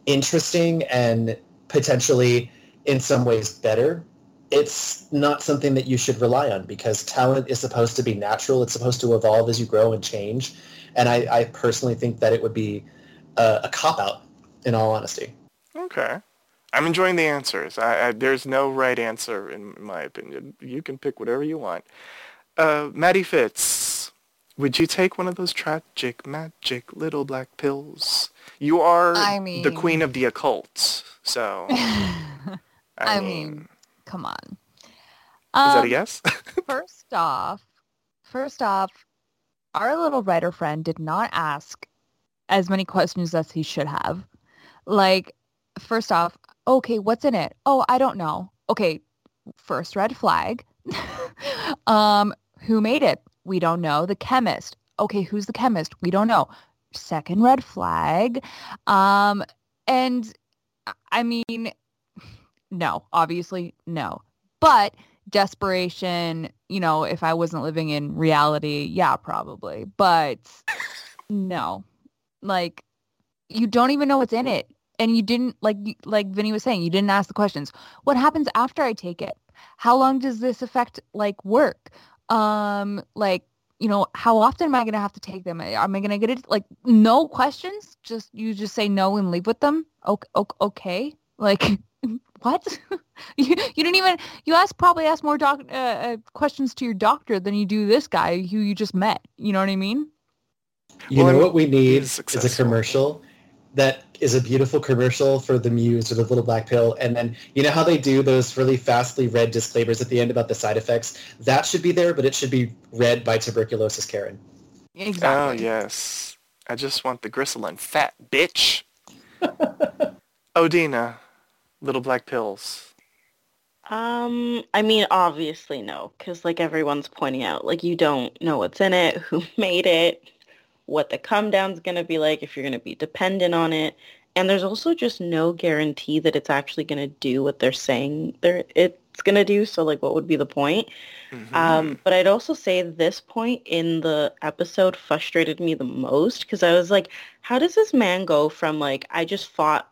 interesting and potentially in some ways better, it's not something that you should rely on because talent is supposed to be natural. It's supposed to evolve as you grow and change. And I, I personally think that it would be a, a cop out, in all honesty. Okay. I'm enjoying the answers. I, I, there's no right answer in my opinion. You can pick whatever you want. Uh, Maddie Fitz, would you take one of those tragic, magic little black pills? You are I mean... the queen of the occult, so. I, I mean, mean, come on. Is um, that a um, yes? first off, first off, our little writer friend did not ask as many questions as he should have. Like, first off, okay, what's in it? Oh, I don't know. Okay, first red flag. um, who made it? We don't know. The chemist. Okay, who's the chemist? We don't know. Second red flag. Um, and I mean, no, obviously no. But desperation, you know, if I wasn't living in reality, yeah, probably. But no, like you don't even know what's in it and you didn't like like Vinny was saying, you didn't ask the questions. What happens after I take it? How long does this affect like work? Um, like you know, how often am I going to have to take them? Am I going to get it? Like no questions. Just you just say no and leave with them. Okay, okay. Like what? you, you didn't even you asked probably ask more doc uh, uh, questions to your doctor than you do this guy who you just met. You know what I mean? You well, know what we need is a commercial that is a beautiful commercial for the Muse or the Little Black Pill, and then you know how they do those really fastly read disclaimers at the end about the side effects. That should be there, but it should be read by tuberculosis Karen. Exactly. Oh yes, I just want the gristle and fat bitch. Odina, Little Black Pills. Um, I mean, obviously no, because like everyone's pointing out, like you don't know what's in it, who made it, what the come down's going to be like, if you're going to be dependent on it. And there's also just no guarantee that it's actually going to do what they're saying they're, it's going to do. So like what would be the point? Mm-hmm. Um, but I'd also say this point in the episode frustrated me the most because I was like, how does this man go from like, I just fought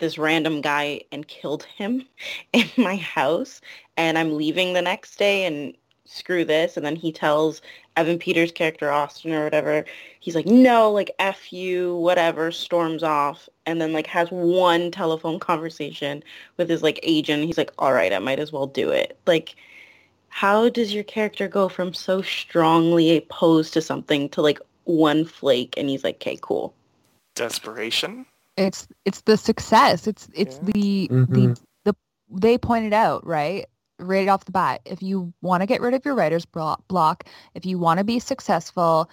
this random guy and killed him in my house and I'm leaving the next day and screw this. And then he tells Evan Peters' character, Austin or whatever, he's like, no, like, F you, whatever, storms off. And then, like, has one telephone conversation with his, like, agent. He's like, all right, I might as well do it. Like, how does your character go from so strongly opposed to something to, like, one flake? And he's like, okay, cool. Desperation? It's it's the success. It's it's yeah. the mm-hmm. the the they pointed out right right off the bat, if you want to get rid of your writer's block, if you want to be successful,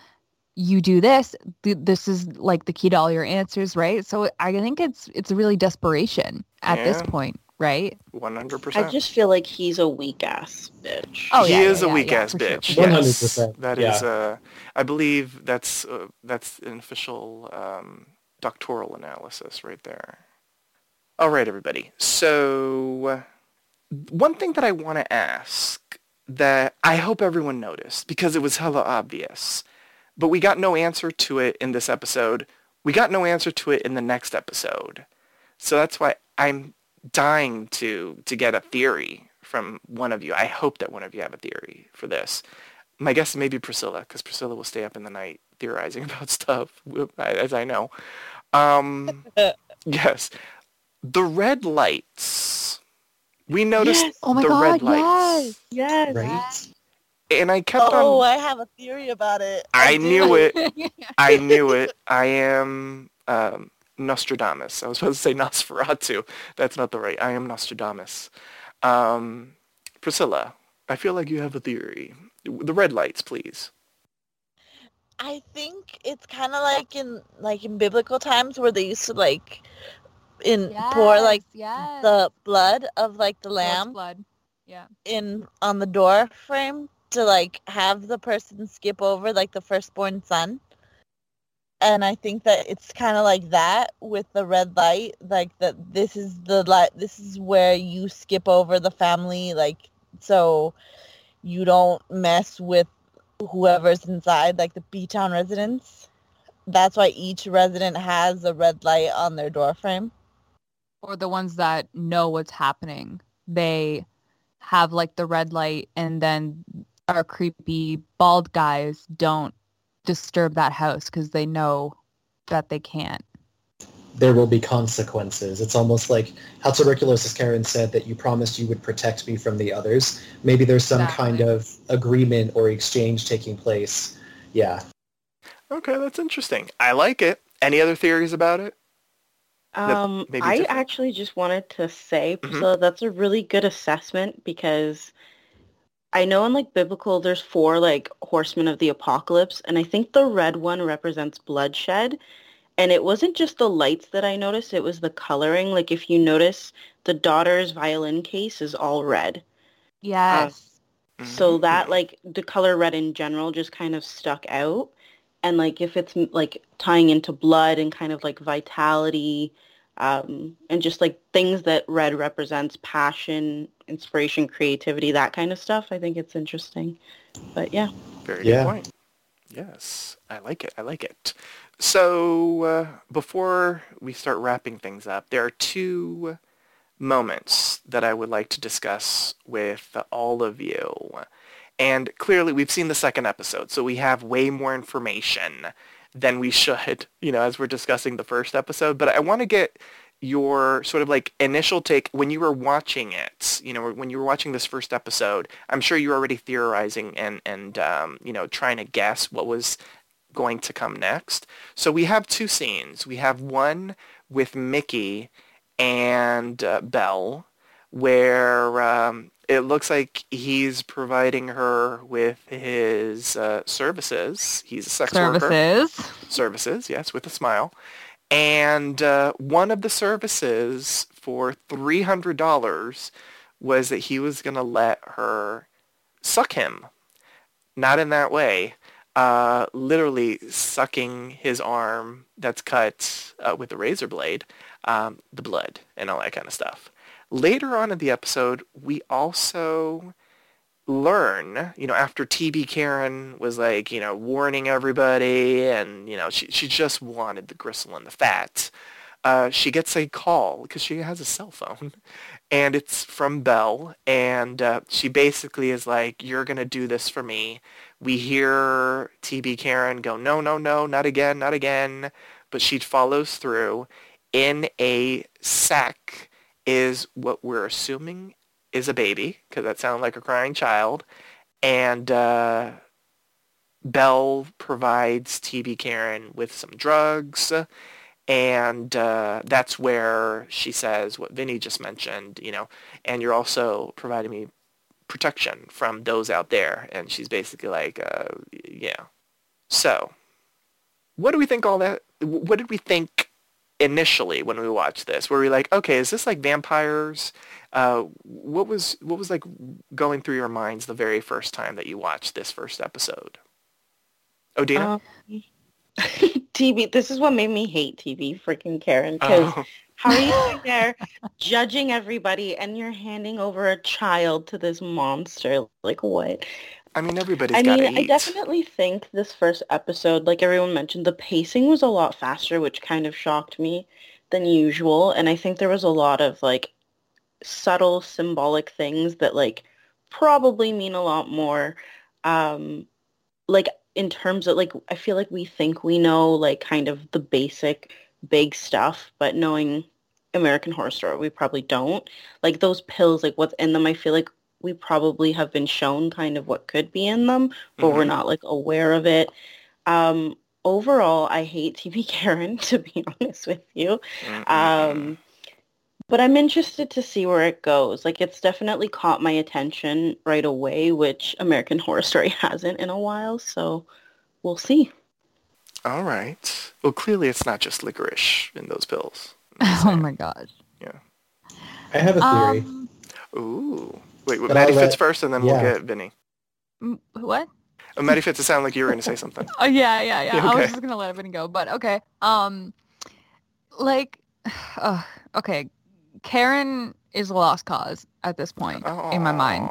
you do this. This is like the key to all your answers, right? So I think it's it's really desperation at yeah. this point, right? One hundred percent. I just feel like he's a weak ass bitch. Oh, he yeah, is yeah, a weak ass bitch. One hundred percent. That is, uh, I believe that's uh, that's an official um, doctoral analysis right there. All right, everybody. So one thing that I want to ask that I hope everyone noticed because it was hella obvious, but we got no answer to it in this episode. We got no answer to it in the next episode. So that's why I'm dying to to get a theory from one of you. I hope that one of you have a theory for this. My guess may be Priscilla, because Priscilla will stay up in the night theorizing about stuff, as I know. Um, yes. The red lights we noticed yes. oh my the God, red lights. Yes, yes. Right? And I kept oh, on... Oh, I have a theory about it. I, I knew it. I knew it. I am um, Nostradamus. I was supposed to say Nosferatu. That's not the right. I am Nostradamus. Um, Priscilla, I feel like you have a theory. The red lights, please. I think it's kind of like in like in biblical times where they used to like in pour like yes. the blood of like the lamb blood. Yeah. in on the door frame to like have the person skip over like the firstborn son. And I think that it's kind of like that with the red light, like that this is the light this is where you skip over the family like so you don't mess with whoever's inside like the P-Town residents. That's why each resident has a red light on their door frame. Or the ones that know what's happening. They have like the red light and then our creepy bald guys don't disturb that house because they know that they can't. There will be consequences. It's almost like how tuberculosis Karen said that you promised you would protect me from the others. Maybe there's some Exactly. kind of agreement or exchange taking place. Yeah. Okay, that's interesting. I like it. Any other theories about it? Um, I different. actually just wanted to say, Mhm. Priscilla, that's a really good assessment because I know in like biblical, there's four like horsemen of the apocalypse, and I think the red one represents bloodshed. And it wasn't just the lights that I noticed; it was the coloring. Like if you notice, the daughter's violin case is all red. Yes. So Mhm. that like the color red in general just kind of stuck out. And like if it's like tying into blood and kind of like vitality um, and just like things that red represents, passion, inspiration, creativity, that kind of stuff, I think it's interesting. But yeah. Very Yeah. good point. Yes, I like it. I like it. So uh, before we start wrapping things up, there are two moments that I would like to discuss with all of you. And clearly we've seen the second episode, so we have way more information than we should, you know, as we're discussing the first episode. But I want to get your sort of like initial take when you were watching it, you know, when you were watching this first episode, I'm sure you were already theorizing and, and um, you know, trying to guess what was going to come next. So we have two scenes. We have one with Mickey and uh, Belle where um, it looks like he's providing her with his uh, services. He's a sex worker Services. services, yes, with a smile. And uh, one of the services for $300 was that he was going to let her suck him. Not in that way. Uh, literally sucking his arm that's cut uh, with a razor blade, um, the blood and all that kind of stuff. Later on in the episode, we also learn, you know, after TB Karen was like, you know, warning everybody and, you know, she, she just wanted the gristle and the fat. Uh, she gets a call because she has a cell phone and it's from Belle and uh, she basically is like, you're going to do this for me. We hear TB Karen go, no, no, no, not again, not again. But she follows through. In a sack is what we're assuming is a baby because that sounded like a crying child. And uh, Belle provides TB Karen with some drugs. And uh, that's where she says what Vinny just mentioned, you know, and you're also providing me protection from those out there. And she's basically like, uh, yeah. So what do we think all that, what did we think initially when we watched this? Were we like, okay, is this like vampires? Uh, what was what was like going through your minds the very first time that you watched this first episode? Odina? Um, TV, this is what made me hate TB, freaking Karen, because Oh, How are you sitting there judging everybody and you're handing over a child to this monster? Like what? I mean, everybody's I mean, I definitely think this first episode, like everyone mentioned, the pacing was a lot faster, which kind of shocked me than usual. And I think there was a lot of like subtle symbolic things that like probably mean a lot more. Um, like in terms of like, I feel like we think we know like kind of the basic big stuff, but knowing American Horror Story, we probably don't. Like those pills, like what's in them, I feel like we probably have been shown kind of what could be in them, but we're Mhm. not like aware of it. Um, overall, I hate TB Karen, to be honest with you. Mm-mm-mm. Um, but I'm interested to see where it goes. Like it's definitely caught my attention right away, which American Horror Story hasn't in a while. So we'll see. All right. Well, clearly it's not just licorice in those pills. Oh my gosh. Yeah. I have a theory. Um, Ooh. Wait, well, Maddie I'll Fitz first, and then yeah. we'll get Vinny. what? Oh, Maddie Fitz, it sounded like you were going to say something. Oh yeah, yeah, yeah. Yeah, I was just gonna let everything go, but okay. Um, like, uh, okay, Karen is a lost cause at this point in my mind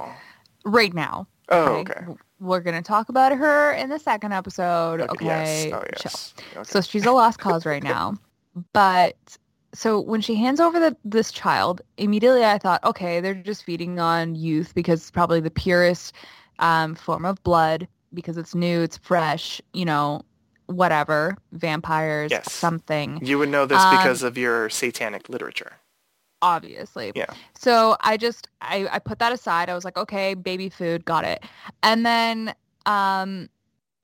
right now. Oh, okay. We're gonna talk about her in the second episode. Okay, Okay. Yes. Oh, chill. yes. Okay. So she's a lost cause right now. But so when she hands over the, this child, immediately I thought, okay, they're just feeding on youth because it's probably the purest um, form of blood because it's new, it's fresh, you know, whatever, vampires, Yes. something, you would know this Um, because of your satanic literature. Obviously. Yeah. So I just I, I put that aside. I was like, okay, baby food, got it. And then um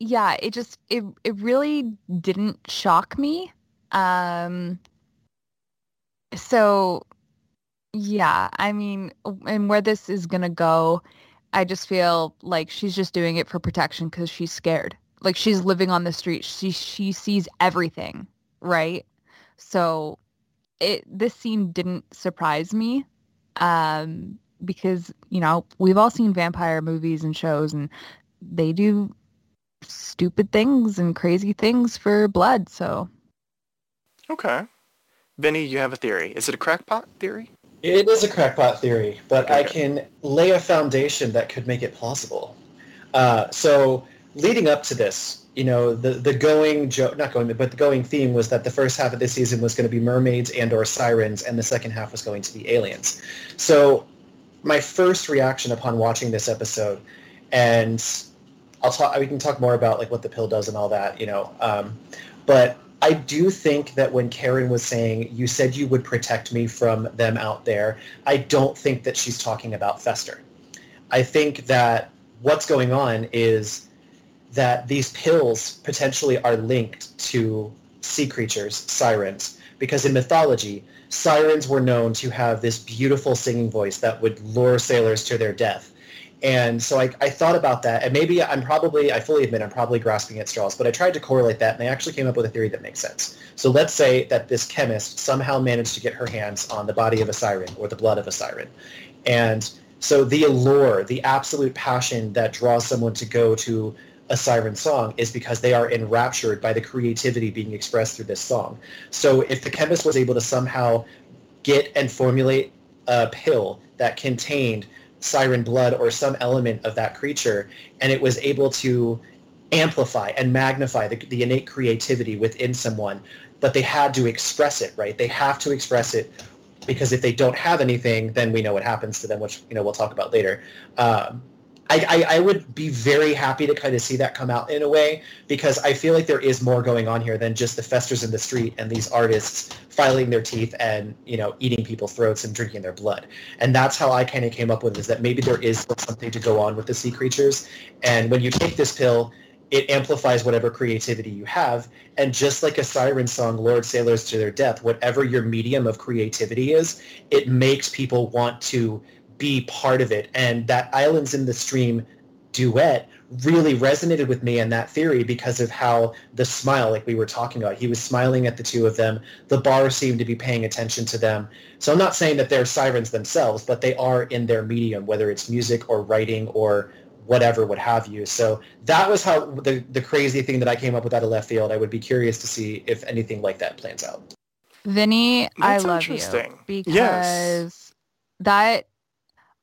yeah, it just it it really didn't shock me. Um so yeah, I mean and where this is going to go, I just feel like she's just doing it for protection cuz she's scared. Like she's living on the street. She she sees everything, right? So it this scene didn't surprise me um because you know we've all seen vampire movies and shows and they do stupid things and crazy things for blood so Okay. Vinny, you have a theory. Is it a crackpot theory? It is a crackpot theory, but I can lay a foundation that could make it plausible. Uh, so leading up to this, you know, the the going joke, not going, but the going theme was that the first half of the season was going to be mermaids and or sirens, and the second half was going to be aliens. So my first reaction upon watching this episode, and I'll talk. We can talk more about like what the pill does and all that, you know. Um, but I do think that when Karen was saying, "You said you would protect me from them out there," I don't think that she's talking about Fester. I think that what's going on is that these pills potentially are linked to sea creatures, sirens, because in mythology, sirens were known to have this beautiful singing voice that would lure sailors to their death. And so I, I thought about that, and maybe I'm probably, I fully admit I'm probably grasping at straws, but I tried to correlate that, and I actually came up with a theory that makes sense. So let's say that this chemist somehow managed to get her hands on the body of a siren or the blood of a siren. And so the allure, the absolute passion that draws someone to go to a siren song is because they are enraptured by the creativity being expressed through this song. So if the chemist was able to somehow get and formulate a pill that contained siren blood or some element of that creature, and it was able to amplify and magnify the, the innate creativity within someone, but they had to express it, right? They have to express it because if they don't have anything, then we know what happens to them, which you know we'll talk about later. Um, I, I, I would be very happy to kind of see that come out in a way because I feel like there is more going on here than just the festers in the street and these artists filing their teeth and you know eating people's throats and drinking their blood. And that's how I kind of came up with is that maybe there is something to go on with the sea creatures. And when you take this pill, it amplifies whatever creativity you have. And just like a siren song, Lord Sailors to Their Death, whatever your medium of creativity is, it makes people want to be part of it. And that Islands in the Stream duet really resonated with me and that theory because of how the smile, like we were talking about, he was smiling at the two of them. The bar seemed to be paying attention to them. So I'm not saying that they're sirens themselves, but they are in their medium, whether it's music or writing or whatever, what have you. So that was how the, the crazy thing that I came up with out of left field. I would be curious to see if anything like that plans out. Vinny, I That's love you interesting. because Yes. that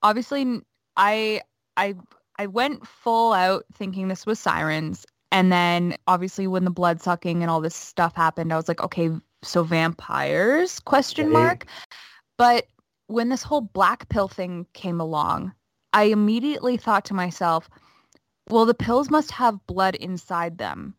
obviously I I I went full out thinking this was sirens. And then obviously when the blood sucking and all this stuff happened I was like okay so vampires? Question Right. mark. But when this whole black pill thing came along I immediately thought to myself well the pills must have blood inside them.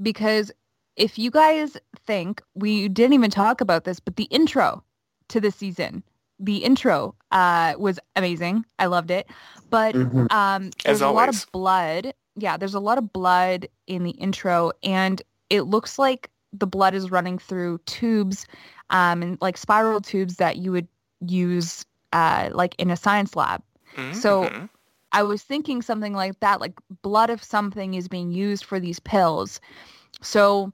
Because if you guys think we didn't even talk about this but the intro to the season the intro uh, was amazing i loved it but Mhm. um, there's a lot of blood yeah there's a lot of blood in the intro and it looks like the blood is running through tubes um, and like spiral tubes that you would use uh, like in a science lab. So Mhm. I was thinking something like that, like blood of something is being used for these pills. So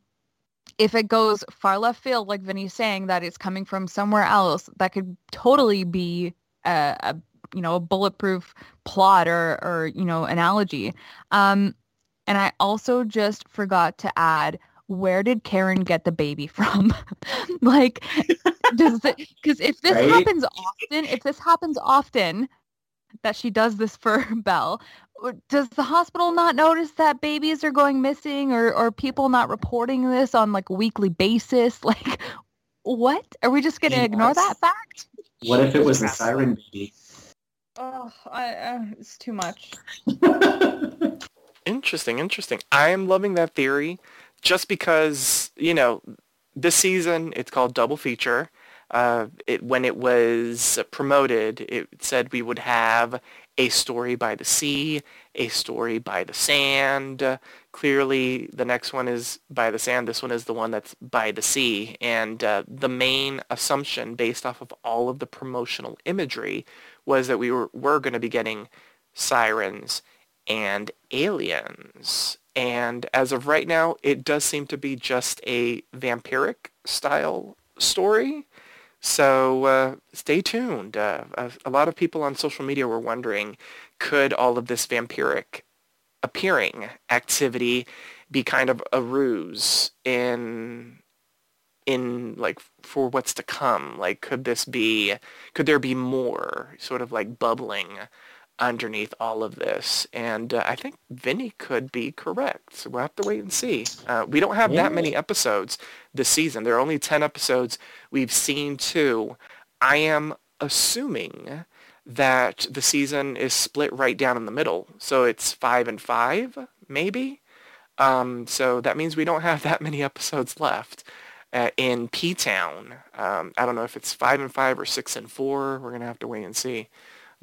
if it goes far left field, like Vinny's saying, that it's coming from somewhere else, that could totally be a, a you know a bulletproof plot or or you know analogy. Um, and I also just forgot to add. Where did Karen get the baby from? like, does? Because if this Right? happens often, if this happens often, that she does this for Belle. Does the hospital not notice that babies are going missing or, or people not reporting this on like a weekly basis? Like, what? Are we just going to ignore that fact? What if it was a siren baby? Oh, I, uh, it's too much. Interesting, interesting. I am loving that theory just because, you know, this season it's called Double Feature. Uh, it, when it was promoted, it said we would have a story by the sea, a story by the sand. Clearly, the next one is by the sand. This one is the one that's by the sea. And uh, the main assumption based off of all of the promotional imagery was that we were, were going to be getting sirens and aliens. And as of right now, it does seem to be just a vampiric style story. So uh, stay tuned. Uh, a, a lot of people on social media were wondering, could all of this vampiric appearing activity be kind of a ruse in in like for what's to come like could this be could there be more sort of like bubbling underneath all of this. And uh, I think Vinny could be correct. So we'll have to wait and see. Uh, we don't have that many episodes this season. There are only 10 episodes. We've seen two. I am assuming that the season is split right down in the middle. So it's five and five, maybe. Um, so that means we don't have that many episodes left. Uh, in P-Town, um, I don't know if it's five and five or six and four. We're gonna have to wait and see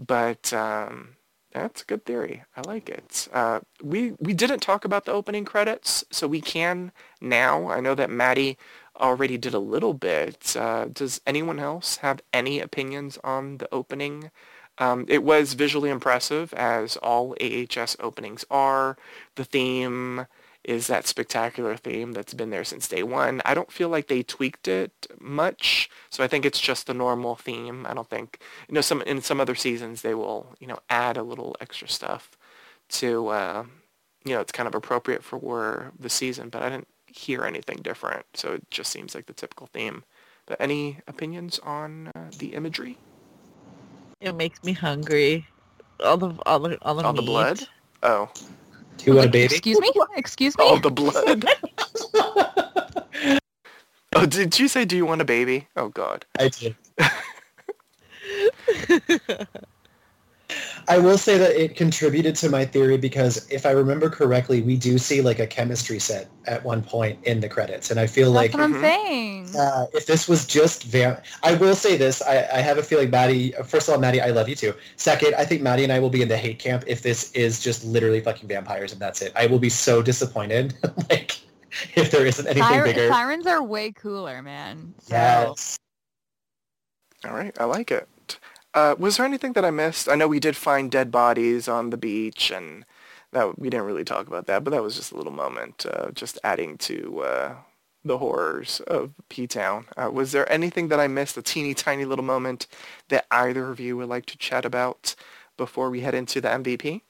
but um, that's a good theory. I like it. Uh, we we didn't talk about the opening credits, so we can now. I know that Maddie already did a little bit. Uh, does anyone else have any opinions on the opening? Um, it was visually impressive, as all AHS openings are. The theme is that spectacular theme that's been there since day one. I don't feel like they tweaked it much, so I think it's just the normal theme. I don't think you know some in some other seasons they will you know add a little extra stuff to uh, you know it's kind of appropriate for the season, but I didn't hear anything different, so it just seems like the typical theme. But any opinions on uh, the imagery, It makes me hungry. All the all the all the, all the blood? Oh, you want a baby? Excuse me? Excuse me? all the blood. oh, did you say do you want a baby? Oh God. I did. I will say that it contributed to my theory because if I remember correctly, we do see like a chemistry set at one point in the credits, and I feel That's like what I'm Mhm. saying. uh, if this was just vamp, I will say this. I, I have a feeling Maddie. First of all, Maddie, I love you too. Second, I think Maddie and I will be in the hate camp if this is just literally fucking vampires and that's it. I will be so disappointed. like if there isn't anything Siren- bigger. sirens are way cooler, man. So, Yes. All right, I like it. Uh, was there anything that I missed? I know we did find dead bodies on the beach, and that we didn't really talk about that, but that was just a little moment, uh, just adding to uh, the horrors of P-Town. Uh, was there anything that I missed, a teeny tiny little moment that either of you would like to chat about before we head into the MVP?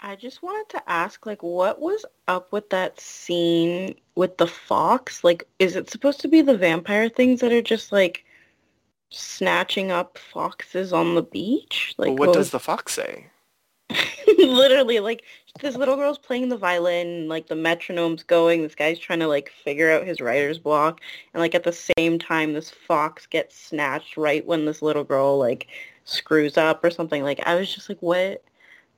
I just wanted to ask, like, what was up with that scene with the fox? Like, is it supposed to be the vampire things that are just like snatching up foxes on the beach? Like, Well, what what does was- the fox say? literally like this little girl's playing the violin, like the metronome's going. This guy's trying to like figure out his writer's block, and like at the same time, this fox gets snatched right when this little girl like screws up or something. Like I was just like, what?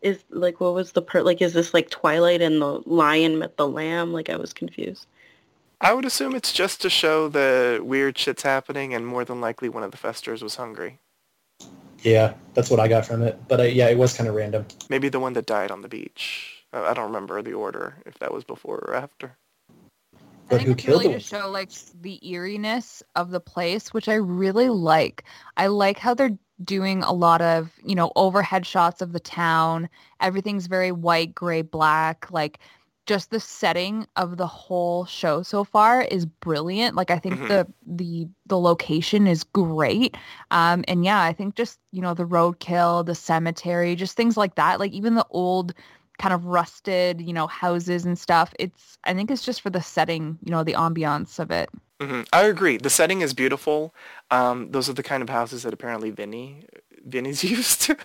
Is like what was the per like is this like Twilight and the lion met the lamb? Like I was confused. I would assume it's just to show the weird shit's happening, and more than likely one of the festers was hungry. Yeah, that's what I got from it. But uh, yeah, it was kind of random. Maybe the one that died on the beach. Uh, I don't remember the order, if that was before or after. but I think who it's killed really the to show like the eeriness of the place, which I really like. I like how they're doing a lot of, you know, overhead shots of the town. Everything's very white, gray, black. Like just the setting of the whole show so far is brilliant. Like I think Mhm. the the the location is great. Um and yeah, I think just, you know, the roadkill, the cemetery, just things like that. Like even the old kind of rusted, you know, houses and stuff. It's I think it's just for the setting, you know, the ambiance of it. hmm I agree. The setting is beautiful. Um, those are the kind of houses that apparently Vinny, Vinny's used to.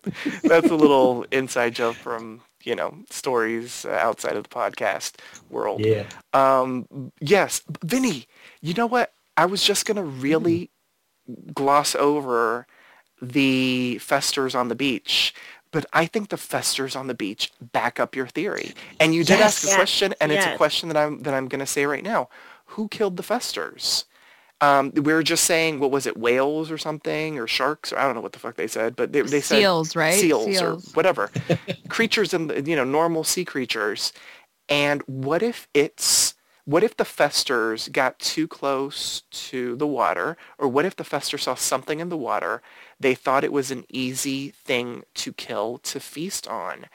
That's a little inside joke from you know stories uh, outside of the podcast world. Yeah. Um, yes, Vinny. You know what? I was just gonna really gloss over the festers on the beach, but I think the festers on the beach back up your theory. And you did Yes. ask a Yes. question, and it's a question that I'm that I'm gonna say right now. Who killed the festers? Um, we were just saying, what was it, whales or something, or sharks, or I don't know what the fuck they said, but they, they said Seals, right? seals, or whatever, creatures in the, you know, normal sea creatures. And what if it's, what if the festers got too close to the water, or what if the fester saw something in the water they thought it was an easy thing to kill, to feast on?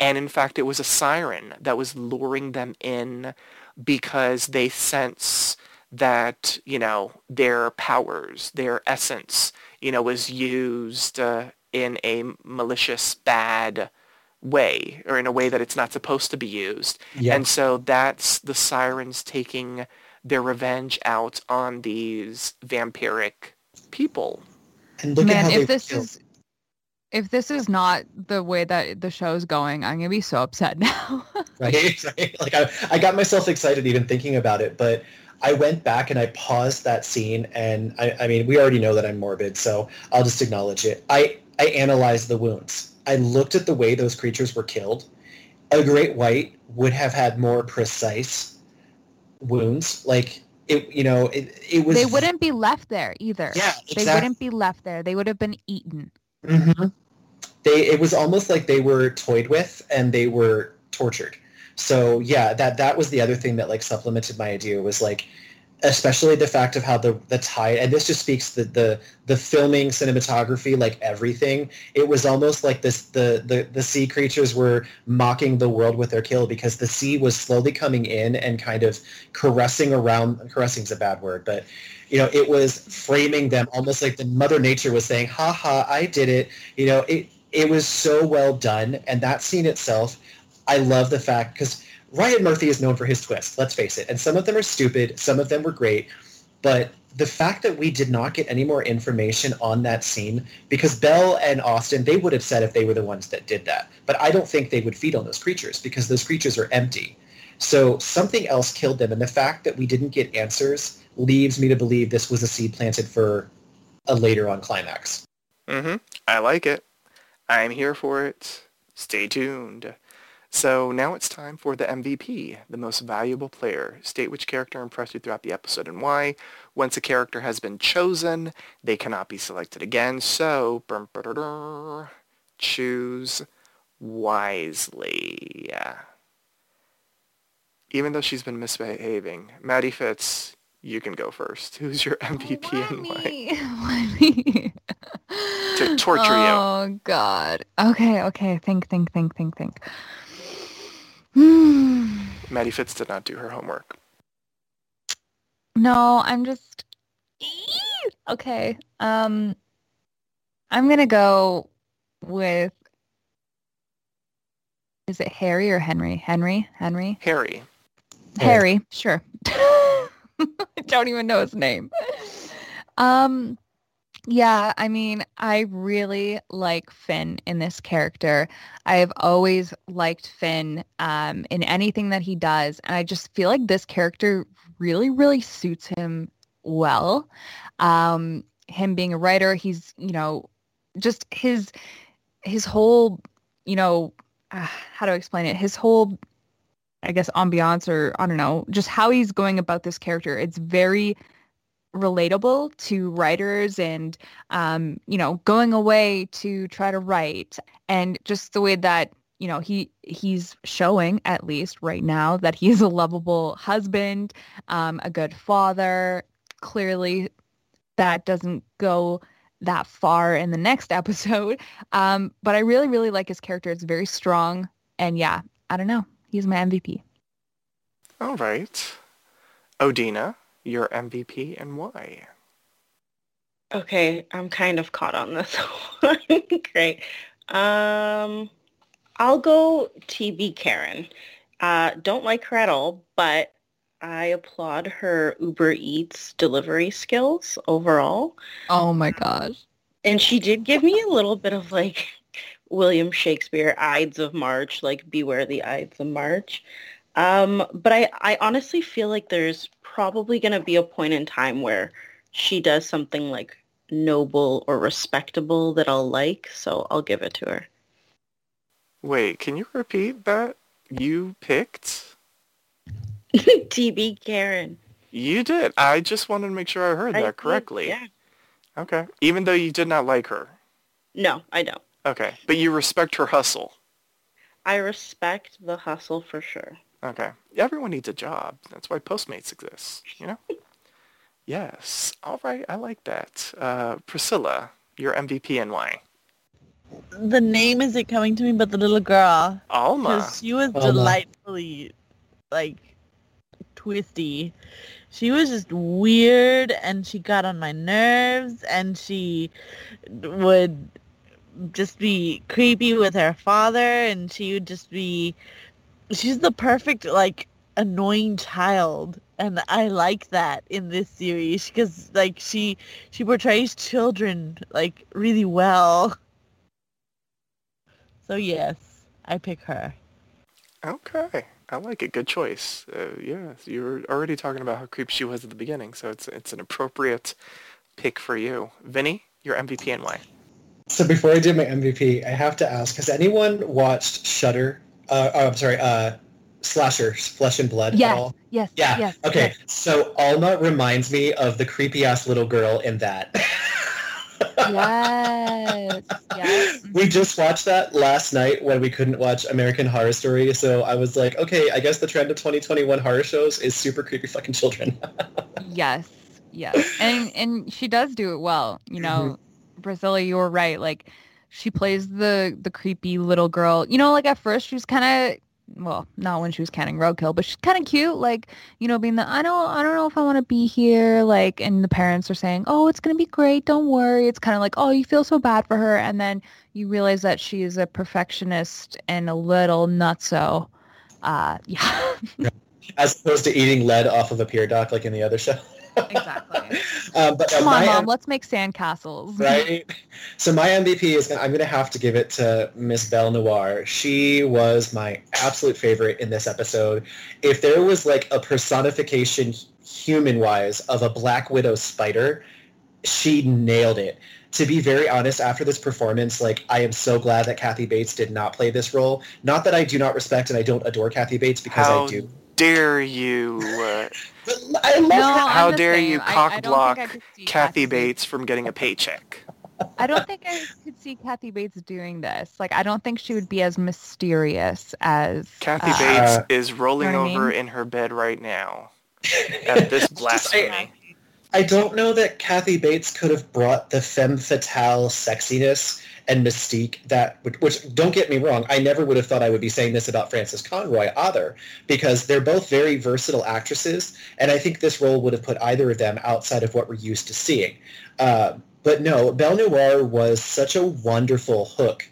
And in fact, it was a siren that was luring them in because they sense that, you know, their powers, their essence, you know, was used uh, in a malicious, bad way or in a way that it's not supposed to be used. Yeah. And so that's the sirens taking their revenge out on these vampiric people. And look at Man, how if this killed. is if this is not the way that the show's going, I'm gonna be so upset now. right? right? Like I, I got myself excited even thinking about it, but I went back and I paused that scene, and I, I mean, we already know that I'm morbid, so I'll just acknowledge it. I, I analyzed the wounds. I looked at the way those creatures were killed. A great white would have had more precise wounds. Like it, you know, it, it was. they wouldn't be left there either. Yeah, They wouldn't be left there. They would have been eaten. mm-hmm. They it was almost like they were toyed with and they were tortured. So yeah, that that was the other thing that like supplemented my idea was like especially the fact of how the the tide and this just speaks the the the filming cinematography like everything. It was almost like this the the the sea creatures were mocking the world with their kill because the sea was slowly coming in and kind of caressing around caressing is a bad word but you know it was framing them almost like the mother nature was saying ha ha i did it. You know it it was so well done and that scene itself i love the fact because ryan murphy is known for his twists let's face it and some of them are stupid some of them were great but the fact that we did not get any more information on that scene because Belle and austin they would have said if they were the ones that did that but i don't think they would feed on those creatures because those creatures are empty so something else killed them and the fact that we didn't get answers leaves me to believe this was a seed planted for a later on climax Mm-hmm. I like it. I'm here for it. Stay tuned. So now it's time for the MVP, the most valuable player. State which character impressed you throughout the episode and why. Once a character has been chosen, they cannot be selected again. So choose wisely. Even though she's been misbehaving, Maddie Fitz, you can go first. Who's your MVP and why? me? Why me? To torture you. Oh God. Okay. Okay. Think. Think. Think. Think. Think. Maddie Fitz did not do her homework. No, I'm just okay. Um, I'm gonna go with. Is it Harry or Henry? Henry. Henry. Harry. Harry. Sure. I don't even know his name. Um. Yeah, I mean, I really like Finn in this character. I've always liked Finn um, in anything that he does, and I just feel like this character really, really suits him well. Um, him being a writer, he's you know, just his his whole, you know, uh, how to explain it? His whole, I guess, ambiance or I don't know, just how he's going about this character. It's very relatable to writers and um, you know going away to try to write and just the way that you know, he he's showing at least right now that he's a lovable husband, um, a good father. Clearly, that doesn't go that far in the next episode. Um, but I really, really like his character. It's very strong. And yeah, I don't know. He's my MVP. All right. Odina, your MVP and why? Okay, I'm kind of caught on this one. Great. Um, I'll go TB Karen. Uh, don't like her at all, but I applaud her Uber Eats delivery skills overall. Oh my gosh. And she did give me a little bit of like William Shakespeare, Ides of March, like beware the Ides of March. Um, but I, I honestly feel like there's probably going to be a point in time where she does something like noble or respectable that I'll like, so I'll give it to her. Wait, can you repeat that? You picked? TB Karen. You did. I just wanted to make sure I heard I that did, correctly. Yeah. Okay. Even though you did not like her. No, I don't. Okay. But you respect her hustle. I respect the hustle for sure. Okay. Everyone needs a job. That's why Postmates exists, you know? yes. All right. I like that. Uh, Priscilla, your MVP and why? The name isn't coming to me, but the little girl. Alma. Because she was Alma. delightfully, like, twisty. She was just weird, and she got on my nerves, and she would just be creepy with her father, and she would just be... She's the perfect, like, annoying child, and I like that in this series, because, like, she she portrays children, like, really well. So yes, I pick her. Okay. I like it. Good choice. Uh, yeah, you were already talking about how creepy she was at the beginning, so it's it's an appropriate pick for you. Vinny, your MVP and why? So before I do my MVP, I have to ask: Has anyone watched Shutter? Uh, oh, I'm sorry, uh, Slashers, Flesh and Blood Yes, at all? yes, Yeah. yes. okay. yes. So Alma reminds me of the creepy ass little girl in that. Yes. Yes. we just watched that last night when we couldn't watch American Horror Story. So I was like, okay, I guess the trend of 2021 horror shows is super creepy fucking children. Yes. Yes. And and she does do it well. You know, Priscilla, you were right. Like she plays the the creepy little girl. You know, like at first she was kind of well, not when she was counting roadkill, but she's kind of cute. Like you know, being the I don't I don't know if I want to be here. Like, and the parents are saying, oh, it's gonna be great. Don't worry. It's kind of like oh, you feel so bad for her, and then you realize that she is a perfectionist and a little nutso. Uh, yeah. As opposed to eating lead off of a pier dock like in the other show. Exactly. Um, but uh, Come on, my mom. Let's make sandcastles. right? So my MVP is gonna, I'm going to have to give it to Miss Belle Noir. She was my absolute favorite in this episode. If there was like a personification human-wise of a Black Widow spider, she nailed it. To be very honest, after this performance, like I am so glad that Kathy Bates did not play this role. Not that I do not respect and I don't adore Kathy Bates because How I do. dare you? But I love No, her. How dare same. you I- I cock block I Kathy Bates from getting a paycheck? I don't think I could see Kathy Bates doing this. Like, I don't think she would be as mysterious as Kathy uh, Bates Uh, is rolling know I over mean? in her bed right now at this blasphemy. I don't know that Kathy Bates could have brought the femme fatale sexiness and mystique that, which, don't get me wrong, I never would have thought I would be saying this about Frances Conroy either, because they're both very versatile actresses, and I think this role would have put either of them outside of what we're used to seeing. Uh, but no, Belle Noir was such a wonderful hook.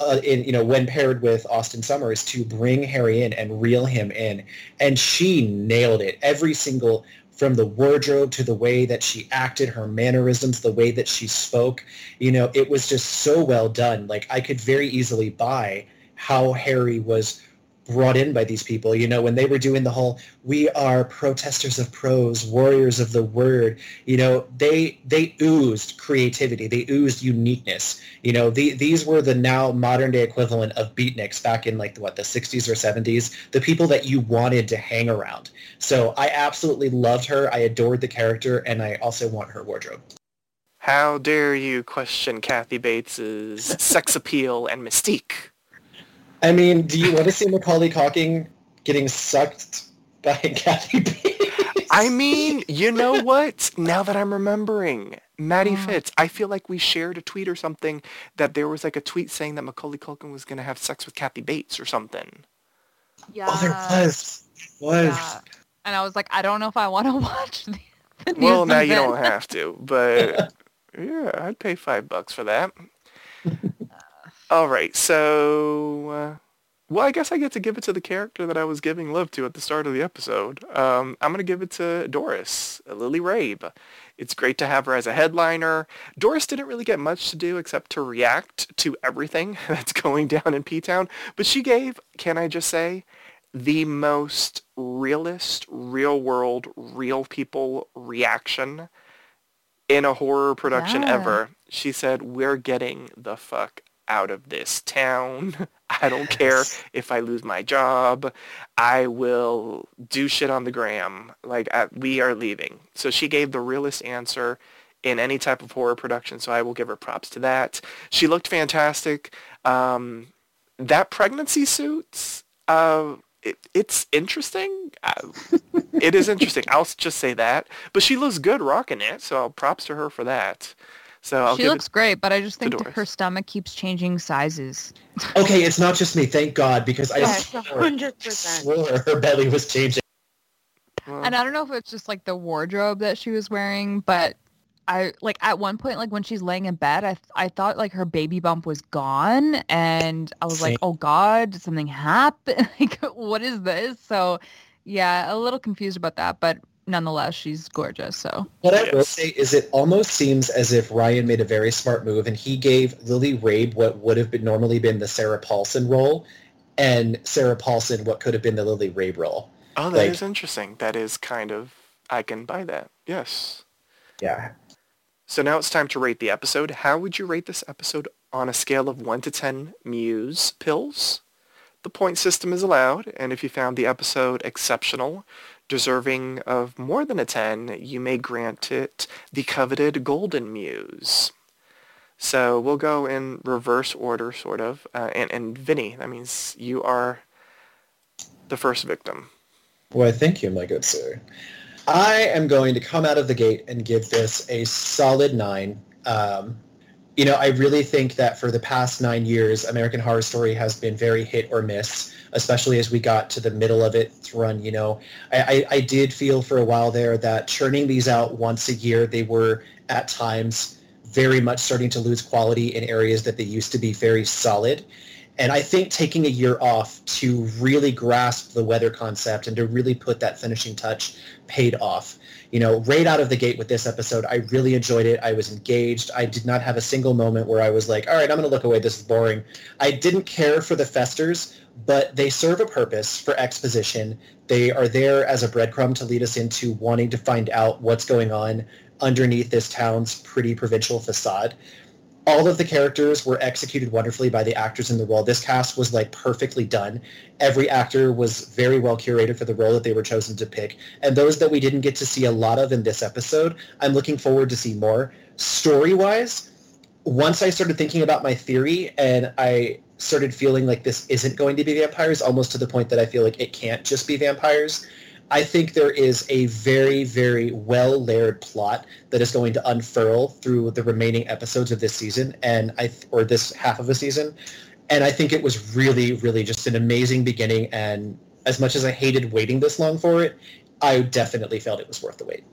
Uh, in you know when paired with Austin Sommers to bring Harry in and reel him in, and she nailed it. Every single from the wardrobe to the way that she acted, her mannerisms, the way that she spoke, you know, it was just so well done. Like I could very easily buy how Harry was brought in by these people. You know, when they were doing the whole "we are protesters of prose, warriors of the word," you know, they they oozed creativity, they oozed uniqueness. You know, the, these were the now modern day equivalent of beatniks back in like what the 60s or 70s, the people that you wanted to hang around. So I absolutely loved her. I adored the character, and I also want her wardrobe. How dare you question Kathy Bates's sex appeal and mystique? I mean, do you want to see Macaulay Culkin getting sucked by Kathy Bates? I mean, you know what? Now that I'm remembering, Maddie mm. Fitz, I feel like we shared a tweet or something that there was like a tweet saying that Macaulay Culkin was going to have sex with Kathy Bates or something. Yeah. Oh, there was. Was. Yeah. And I was like, I don't know if I want to watch the, the new Well, now you don't have to, but yeah, I'd pay five bucks for that. All right, so uh, well, I guess I get to give it to the character that I was giving love to at the start of the episode. Um, I'm gonna give it to Doris, Lily Rabe. It's great to have her as a headliner. Doris didn't really get much to do except to react to everything that's going down in P-Town, but she gave, can I just say, the most realist, real world, real people reaction in a horror production Yeah. ever. She said, we're getting the fuck out of this town. I don't care if I lose my job. I will do shit on the gram. Like, I, we are leaving. So she gave the realest answer in any type of horror production, so I will give her props to that. She looked fantastic. Um, that pregnancy suit, uh, it, it's interesting. Uh, it is interesting. I'll just say that. But she looks good rocking it, so props to her for that. So I'll she looks great, but I just think her stomach keeps changing sizes. Okay, it's not just me. Thank God, because I Yes, swore, 100%. swore her belly was changing. And I don't know if it's just like the wardrobe that she was wearing, but I like at one point, like when she's laying in bed, I I thought like her baby bump was gone, and I was Same. like, oh God, did something happen? like, what is this? So, yeah, a little confused about that, but nonetheless, she's gorgeous. So, What I will say is it almost seems as if Ryan made a very smart move and he gave Lily Rabe what would have been normally been the Sarah Paulson role and Sarah Paulson what could have been the Lily Rabe role. oh, that is like- interesting. That is kind of, I can buy that. Yes. Yeah. So now it's time to rate the episode. How would you rate this episode on a scale of 1 to 10 Muse pills? The point system is allowed, and if you found the episode exceptional, deserving of more than a 10, you may grant it the coveted Golden Muse. So we'll go in reverse order, sort of. Uh, and, and Vinny, that means you are the first victim. Well, thank you, my good sir. I am going to come out of the gate and give this a solid nine. Um, you know, I really think that for the past nine years, American Horror Story has been very hit or miss, especially as we got to the middle of its run. You know, I, I, I did feel for a while there that churning these out once a year, they were at times very much starting to lose quality in areas that they used to be very solid. And I think taking a year off to really grasp the weather concept and to really put that finishing touch paid off. You know, right out of the gate with this episode, I really enjoyed it. I was engaged. I did not have a single moment where I was like, all right, I'm going to look away. This is boring. I didn't care for the festers, but they serve a purpose for exposition. They are there as a breadcrumb to lead us into wanting to find out what's going on underneath this town's pretty provincial facade all of the characters were executed wonderfully by the actors in the role. This cast was like perfectly done. Every actor was very well curated for the role that they were chosen to pick. And those that we didn't get to see a lot of in this episode, I'm looking forward to see more. Story-wise, once I started thinking about my theory and I started feeling like this isn't going to be vampires, almost to the point that I feel like it can't just be vampires, I think there is a very, very well layered plot that is going to unfurl through the remaining episodes of this season, and I th- or this half of a season, and I think it was really, really just an amazing beginning. And as much as I hated waiting this long for it, I definitely felt it was worth the wait.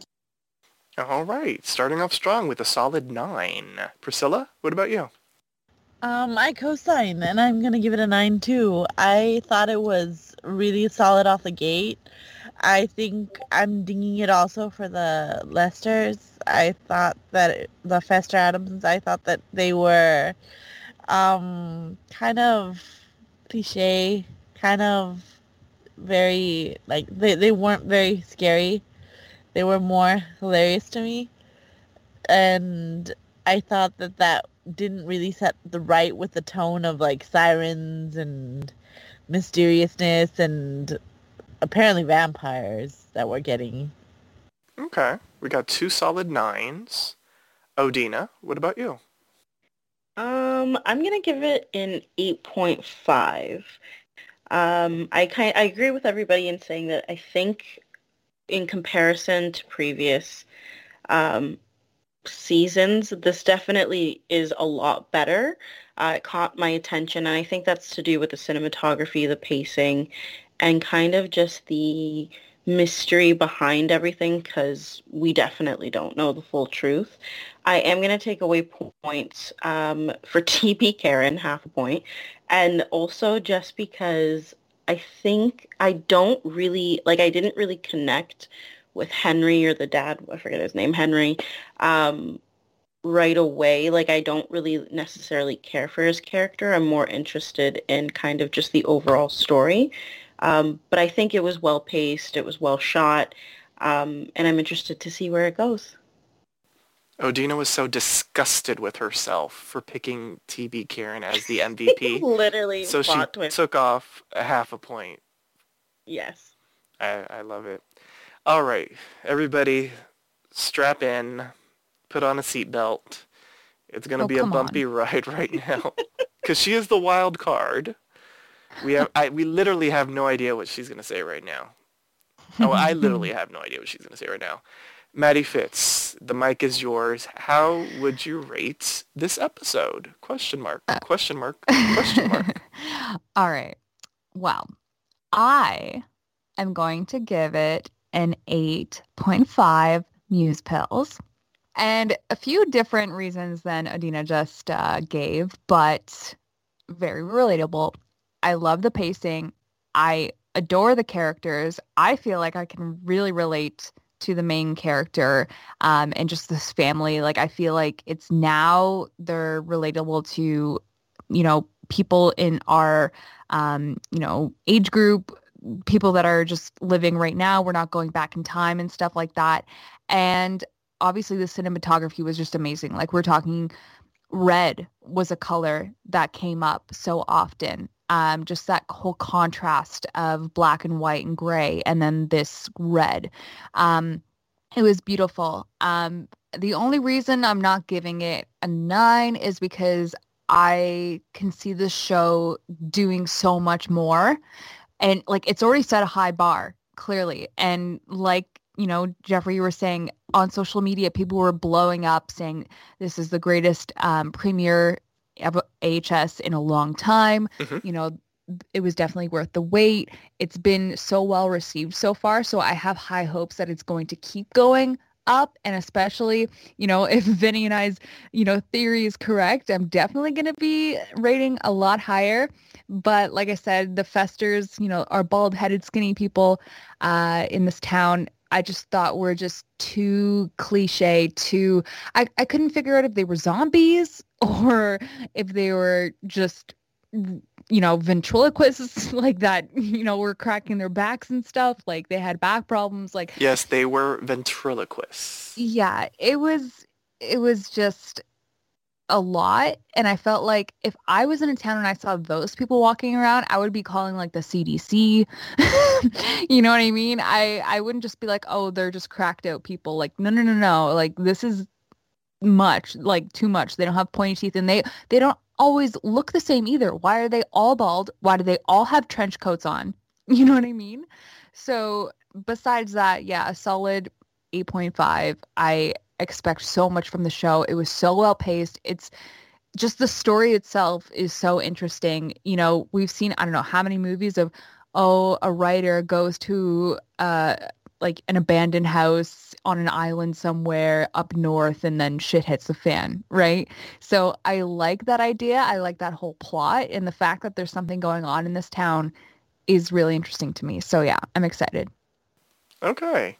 All right, starting off strong with a solid 9. Priscilla, what about you? Um, I co-sign, and I'm gonna give it a nine too. I thought it was really solid off the gate. I think I'm dinging it also for the Lesters. I thought that it- the Fester Addams. I thought that they were, um, kind of cliche, kind of very like they they weren't very scary. They were more hilarious to me, and I thought that that didn't really set the right with the tone of like sirens and mysteriousness and apparently vampires that we're getting. Okay, we got two solid 9s. Odina, what about you? Um, I'm gonna give it an 8.5. Um, I kind I agree with everybody in saying that I think in comparison to previous um, seasons, this definitely is a lot better. Uh, it caught my attention, and I think that's to do with the cinematography, the pacing, and kind of just the mystery behind everything because we definitely don't know the full truth. I am going to take away points um, for TB Karen, half a point, and also just because I think I don't really, like I didn't really connect with Henry or the dad, I forget his name, Henry, um, right away. Like I don't really necessarily care for his character. I'm more interested in kind of just the overall story. Um, but I think it was well paced. It was well shot. Um, and I'm interested to see where it goes. Odina was so disgusted with herself for picking TB Karen as the MVP. Literally, so she twist. took off a half a point. Yes. I, I love it. All right, everybody, strap in, put on a seatbelt. It's going to Oh, be a come bumpy ride right now because she is the wild card. We have, I, we literally have no idea what she's going to say right now. Oh, I literally have no idea what she's going to say right now. Maddie Fitz, the mic is yours. How would you rate this episode? Question mark. Question mark. Question mark. All right. Well, I am going to give it an 8.5 Muse Pills. And a few different reasons than Adina just uh, gave, but very relatable. I love the pacing. I adore the characters. I feel like I can really relate to the main character um, and just this family. Like I feel like it's now they're relatable to, you know, people in our, um, you know, age group, people that are just living right now. We're not going back in time and stuff like that. And obviously the cinematography was just amazing. Like we're talking red was a color that came up so often. Um, just that whole contrast of black and white and gray and then this red. Um, it was beautiful. Um, the only reason I'm not giving it a nine is because I can see the show doing so much more. And like it's already set a high bar, clearly. And like, you know, Jeffrey, you were saying on social media, people were blowing up saying this is the greatest um, premiere AHS in a long time. Mhm. You know, it was definitely worth the wait. It's been so well received so far. So I have high hopes that it's going to keep going up. And especially, you know, if Vinny and I's, you know, theory is correct, I'm definitely going to be rating a lot higher. But like I said, the Festers, you know, are bald-headed, skinny people uh, in this town. I just thought were just too cliche, too. I, I couldn't figure out if they were zombies or if they were just mm, you know, ventriloquists like that, you know, were cracking their backs and stuff. Like they had back problems. Like, Yes, they were ventriloquists. yeah, it was, it was just a lot. And I felt like if I was in a town and I saw those people walking around, I would be calling like the CDC. you know what I mean? I, I wouldn't just be like, oh, they're just cracked out people. Like, no, no, no, no. Like this is much, like too much. They don't have pointy teeth and they, they don't always look the same either. Why are they all bald? Why do they all have trench coats on? You know what I mean? So besides that, yeah, a solid 8.5. I expect so much from the show. It was so well paced. It's just the story itself is so interesting. You know, we've seen I don't know how many movies of oh, a writer goes to uh like an abandoned house on an island somewhere up north and then shit hits the fan, right? So I like that idea. I like that whole plot and the fact that there's something going on in this town is really interesting to me. So yeah, I'm excited. Okay.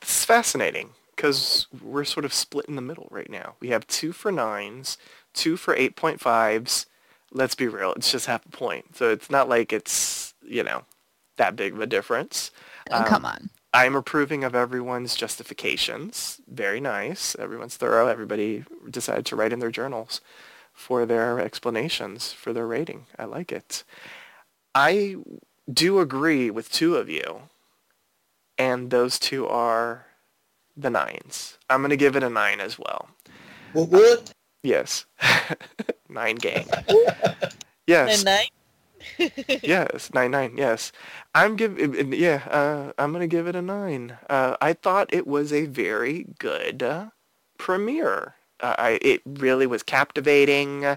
This is fascinating because we're sort of split in the middle right now. We have two for nines, two for 8.5s. Let's be real, it's just half a point. So it's not like it's, you know, that big of a difference. Oh, Um, come on. I'm approving of everyone's justifications. Very nice. Everyone's thorough. Everybody decided to write in their journals for their explanations for their rating. I like it. I do agree with two of you, and those two are the nines. I'm going to give it a nine as well. What? what? Yes. nine gang. Yes. And night. yes, nine nine. Yes, I'm give. Yeah, uh, I'm gonna give it a nine. Uh, I thought it was a very good uh, premiere. Uh, I it really was captivating.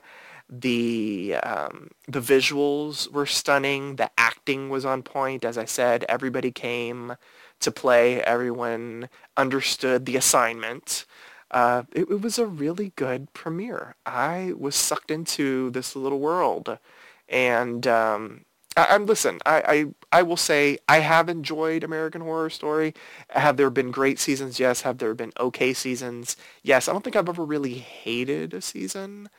The um, the visuals were stunning. The acting was on point. As I said, everybody came to play. Everyone understood the assignment. Uh, it, it was a really good premiere. I was sucked into this little world and um, I, am listen. I, I I will say I have enjoyed American Horror Story. Have there been great seasons? Yes. Have there been okay seasons? Yes. I don't think I've ever really hated a season.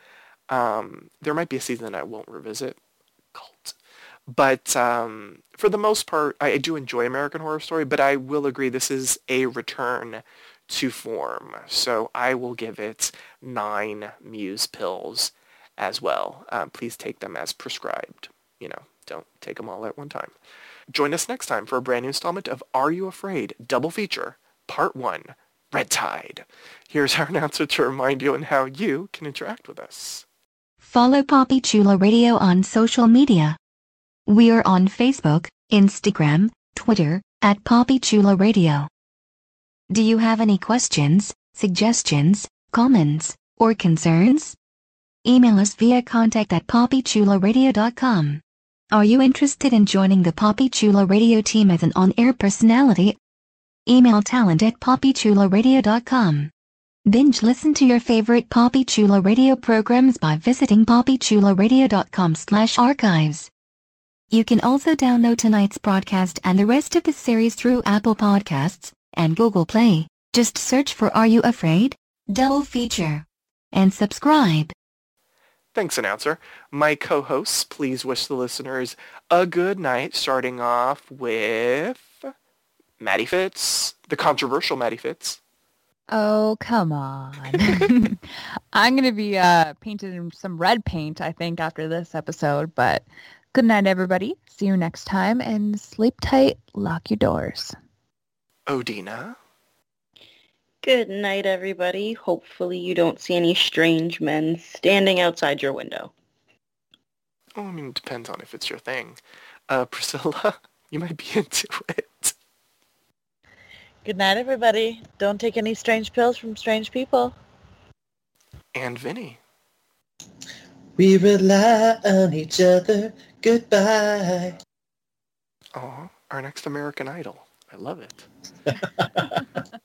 Um, there might be a season that I won't revisit. Cult. But um, for the most part, I, I do enjoy American Horror Story. But I will agree this is a return to form. So I will give it nine Muse pills as well. Um, please take them as prescribed. You know, don't take them all at one time. Join us next time for a brand new installment of Are You Afraid? Double Feature, Part 1, Red Tide. Here's our announcer to remind you on how you can interact with us. Follow Poppy Chula Radio on social media. We are on Facebook, Instagram, Twitter, at Poppy Chula Radio. Do you have any questions, suggestions, comments, or concerns? Email us via contact at poppychularadio.com. Are you interested in joining the Poppy Chula Radio team as an on-air personality? Email talent at poppychularadio.com. Binge listen to your favorite Poppy Chula Radio programs by visiting poppychularadio.com slash archives. You can also download tonight's broadcast and the rest of the series through Apple Podcasts and Google Play. Just search for Are You Afraid? Double feature. And subscribe. Thanks, announcer. My co-hosts, please wish the listeners a good night, starting off with Maddie Fitz, the controversial Maddie Fitz. Oh, come on. I'm going to be uh, painted in some red paint, I think, after this episode. But good night, everybody. See you next time. And sleep tight. Lock your doors. Odina. Good night, everybody. Hopefully you don't see any strange men standing outside your window. Oh, I mean, it depends on if it's your thing. Uh, Priscilla, you might be into it. Good night, everybody. Don't take any strange pills from strange people. And Vinny. We rely on each other. Goodbye. Oh, our next American Idol. I love it.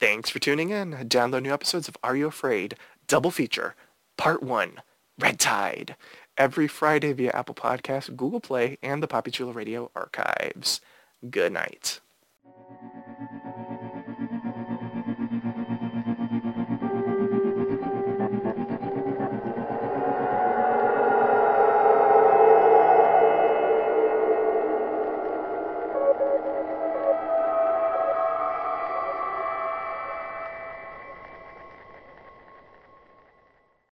Thanks for tuning in. Download new episodes of Are You Afraid? Double feature, part one, Red Tide, every Friday via Apple Podcasts, Google Play, and the Poppy Chula Radio archives. Good night.